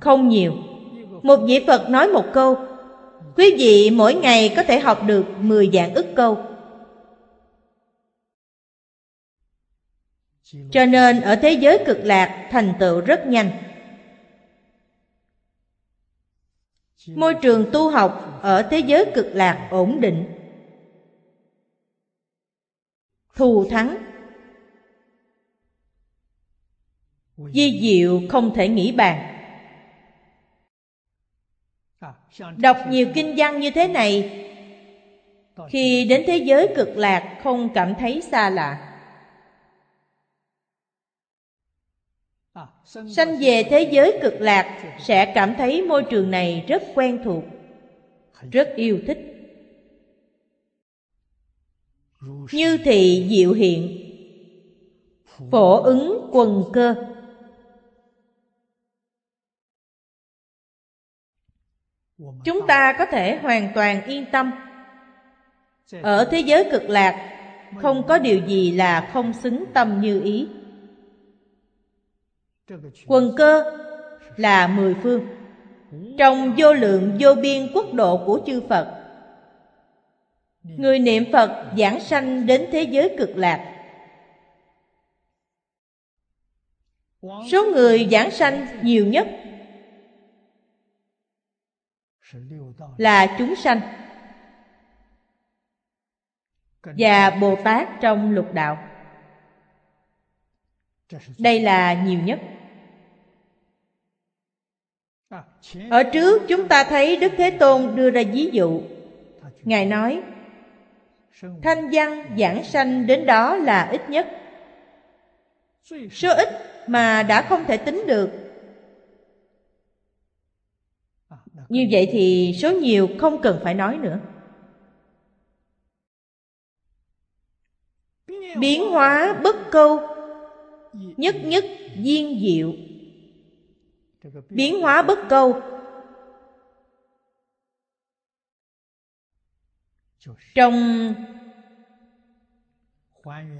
Không nhiều. Một vị phật nói một câu. Quý vị mỗi ngày có thể học được mười dạng ức câu. Cho nên ở thế giới cực lạc, thành tựu rất nhanh. Môi trường tu học ở thế giới cực lạc ổn định. Thù thắng. Di diệu không thể nghĩ bàn. Đọc nhiều kinh văn như thế này, khi đến thế giới cực lạc không cảm thấy xa lạ. Sanh về thế giới cực lạc, sẽ cảm thấy môi trường này rất quen thuộc, rất yêu thích. Như thị diệu hiện, phổ ứng quần cơ. Chúng ta có thể hoàn toàn yên tâm. Ở thế giới cực lạc, không có điều gì là không xứng tâm như ý quần cơ là mười phương. Trong vô lượng, vô biên quốc độ của chư phật, người niệm phật giảng sanh đến thế giới cực lạc. Số người giảng sanh nhiều nhất là chúng sanh và bồ tát trong lục đạo. Đây là nhiều nhất ở trước chúng ta thấy đức thế tôn đưa ra ví dụ. Ngài nói thanh văn giảng sanh đến đó là ít nhất. Số ít mà đã không thể tính được. Như vậy thì số nhiều không cần phải nói nữa. Biến hóa bất câu nhất nhất duyên diệu biến hóa bất câu. Trong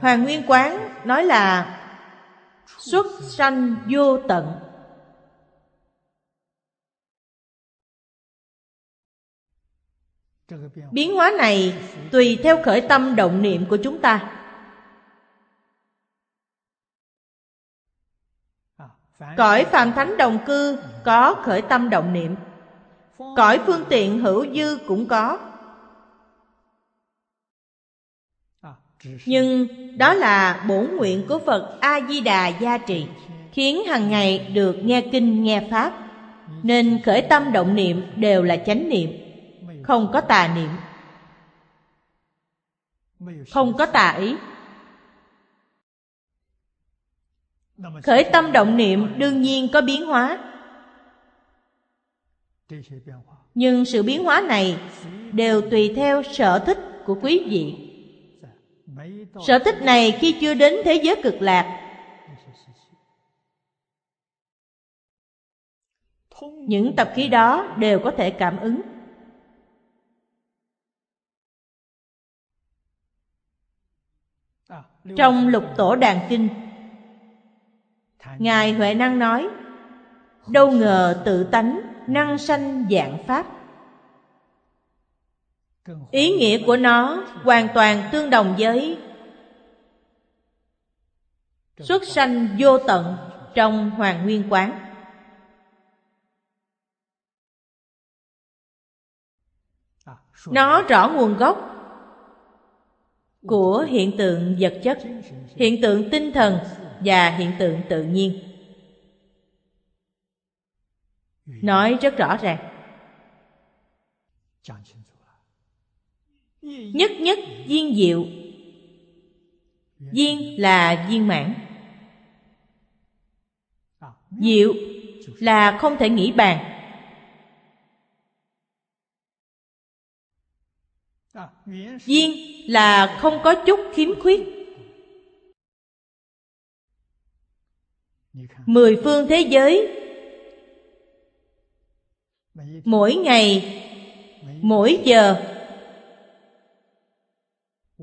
hoàng nguyên quán nói là xuất sanh vô tận. Biến hóa này tùy theo khởi tâm động niệm của chúng ta. Cõi phàm thánh đồng cư có khởi tâm động niệm. Cõi phương tiện hữu dư cũng có. Nhưng đó là bổn nguyện của phật a di đà gia trì khiến hàng ngày được nghe kinh nghe pháp. Nên khởi tâm động niệm đều là chánh niệm không có tà niệm. không có tà ý khởi tâm động niệm đương nhiên có biến hóa. Nhưng sự biến hóa này đều tùy theo sở thích của quý vị. Sở thích này khi chưa đến thế giới cực lạc những tập khí đó đều có thể cảm ứng. Trong lục tổ đàn kinh ngài huệ năng nói đâu ngờ tự tánh năng sanh dạng pháp. Ý nghĩa của nó hoàn toàn tương đồng với xuất sanh vô tận trong hoàng nguyên quán. Nó rõ nguồn gốc của hiện tượng vật chất hiện tượng tinh thần và hiện tượng tự nhiên. Nói rất rõ ràng. Nhất nhất viên diệu. Viên là viên mãn. Diệu là không thể nghĩ bàn. Viên là không có chút khiếm khuyết. Mười phương thế giới. Mỗi ngày mỗi giờ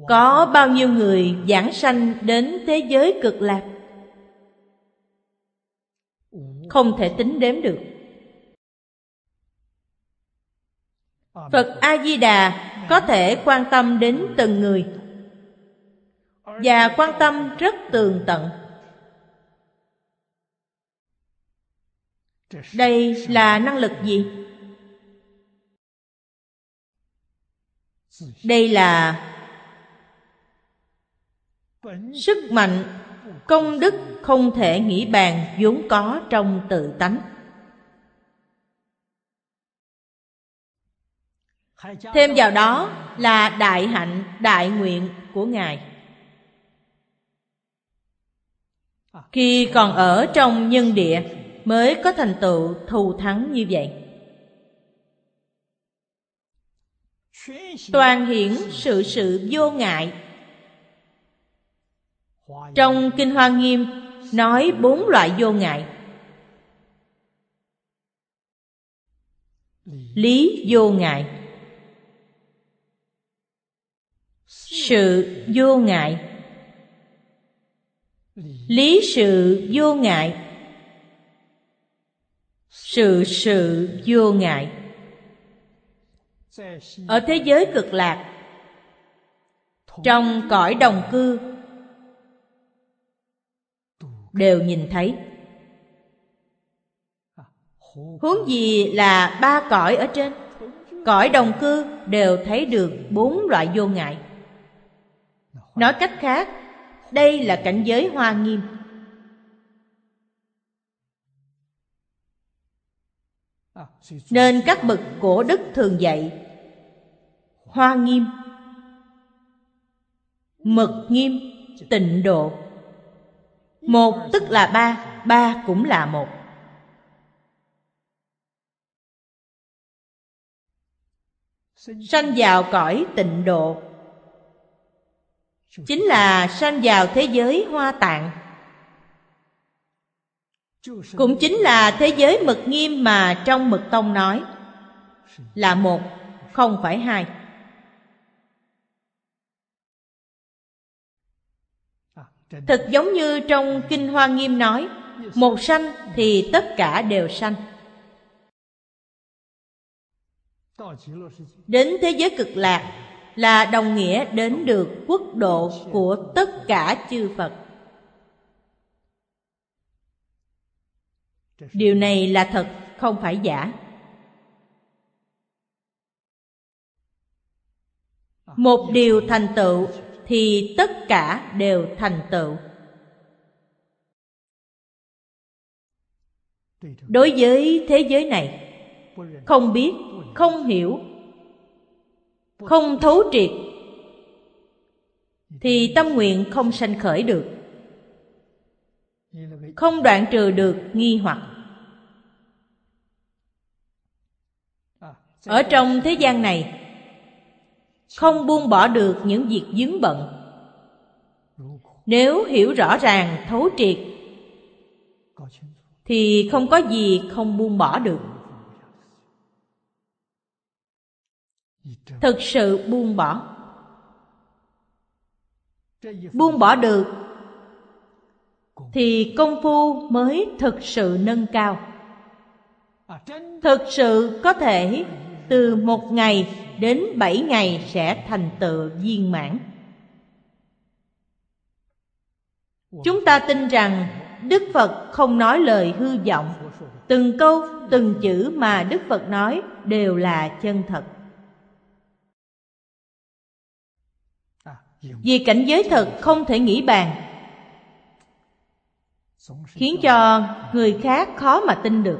có bao nhiêu người giảng sanh đến thế giới cực lạc? Không thể tính đếm được. Phật a di đà có thể quan tâm đến từng người và quan tâm rất tường tận đây là năng lực gì? Đây là sức mạnh công đức không thể nghĩ bàn vốn có trong tự tánh. Thêm vào đó là đại hạnh, đại nguyện của ngài. Khi còn ở trong nhân địa mới có thành tựu thù thắng như vậy. Toàn hiển sự sự vô ngại. Trong kinh hoa nghiêm nói bốn loại vô ngại. Lý vô ngại. Sự vô ngại. Lý sự vô ngại sự sự vô ngại. Ở thế giới cực lạc, trong cõi đồng cư, đều nhìn thấy. Huống gì là ba cõi ở trên, cõi đồng cư đều thấy được bốn loại vô ngại. Nói cách khác, đây là cảnh giới hoa nghiêm. Nên các bậc cổ đức thường dạy, hoa nghiêm, mật nghiêm, tịnh độ. Một tức là ba ba cũng là một. Sanh vào cõi tịnh độ, chính là sanh vào thế giới hoa tạng cũng chính là thế giới mực nghiêm mà trong mực tông nói. Là một, không phải hai. Thật giống như trong kinh hoa nghiêm nói, một sanh thì tất cả đều sanh. Đến thế giới cực lạc là đồng nghĩa đến được quốc độ của tất cả chư phật. Điều này là thật, không phải giả. Một điều thành tựu thì tất cả đều thành tựu. Đối với thế giới này, không biết, không hiểu, không thấu triệt, thì tâm nguyện không sanh khởi được không đoạn trừ được nghi hoặc. Ở trong thế gian này, không buông bỏ được những việc dướng bận. Nếu hiểu rõ ràng, thấu triệt, thì không có gì không buông bỏ được. Thực sự buông bỏ. Buông bỏ được thì công phu mới thực sự nâng cao. Thực sự có thể từ một ngày đến bảy ngày sẽ thành tựu viên mãn. Chúng ta tin rằng đức phật không nói lời hư vọng. Từng câu, từng chữ mà đức phật nói đều là chân thật. Vì cảnh giới thật không thể nghĩ bàn khiến cho người khác khó mà tin được.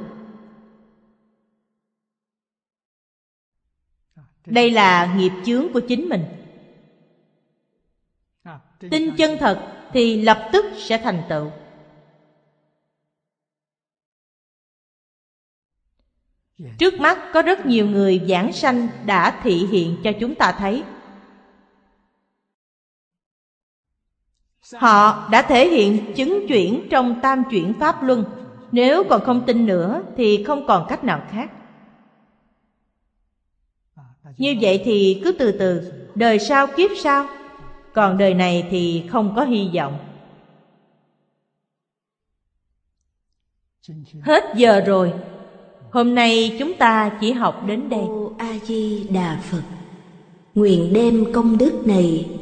Đây là nghiệp chướng của chính mình. Tin chân thật thì lập tức sẽ thành tựu. Trước mắt có rất nhiều người giảng sanh đã thị hiện cho chúng ta thấy họ đã thể hiện chứng chuyển trong tam chuyển pháp luân. Nếu còn không tin nữa thì không còn cách nào khác. Như vậy thì cứ từ từ, đời sau kiếp sau. Còn đời này thì không có hy vọng. Hết giờ rồi. Hôm nay chúng ta chỉ học đến đây. A di đà phật, nguyện đem công đức này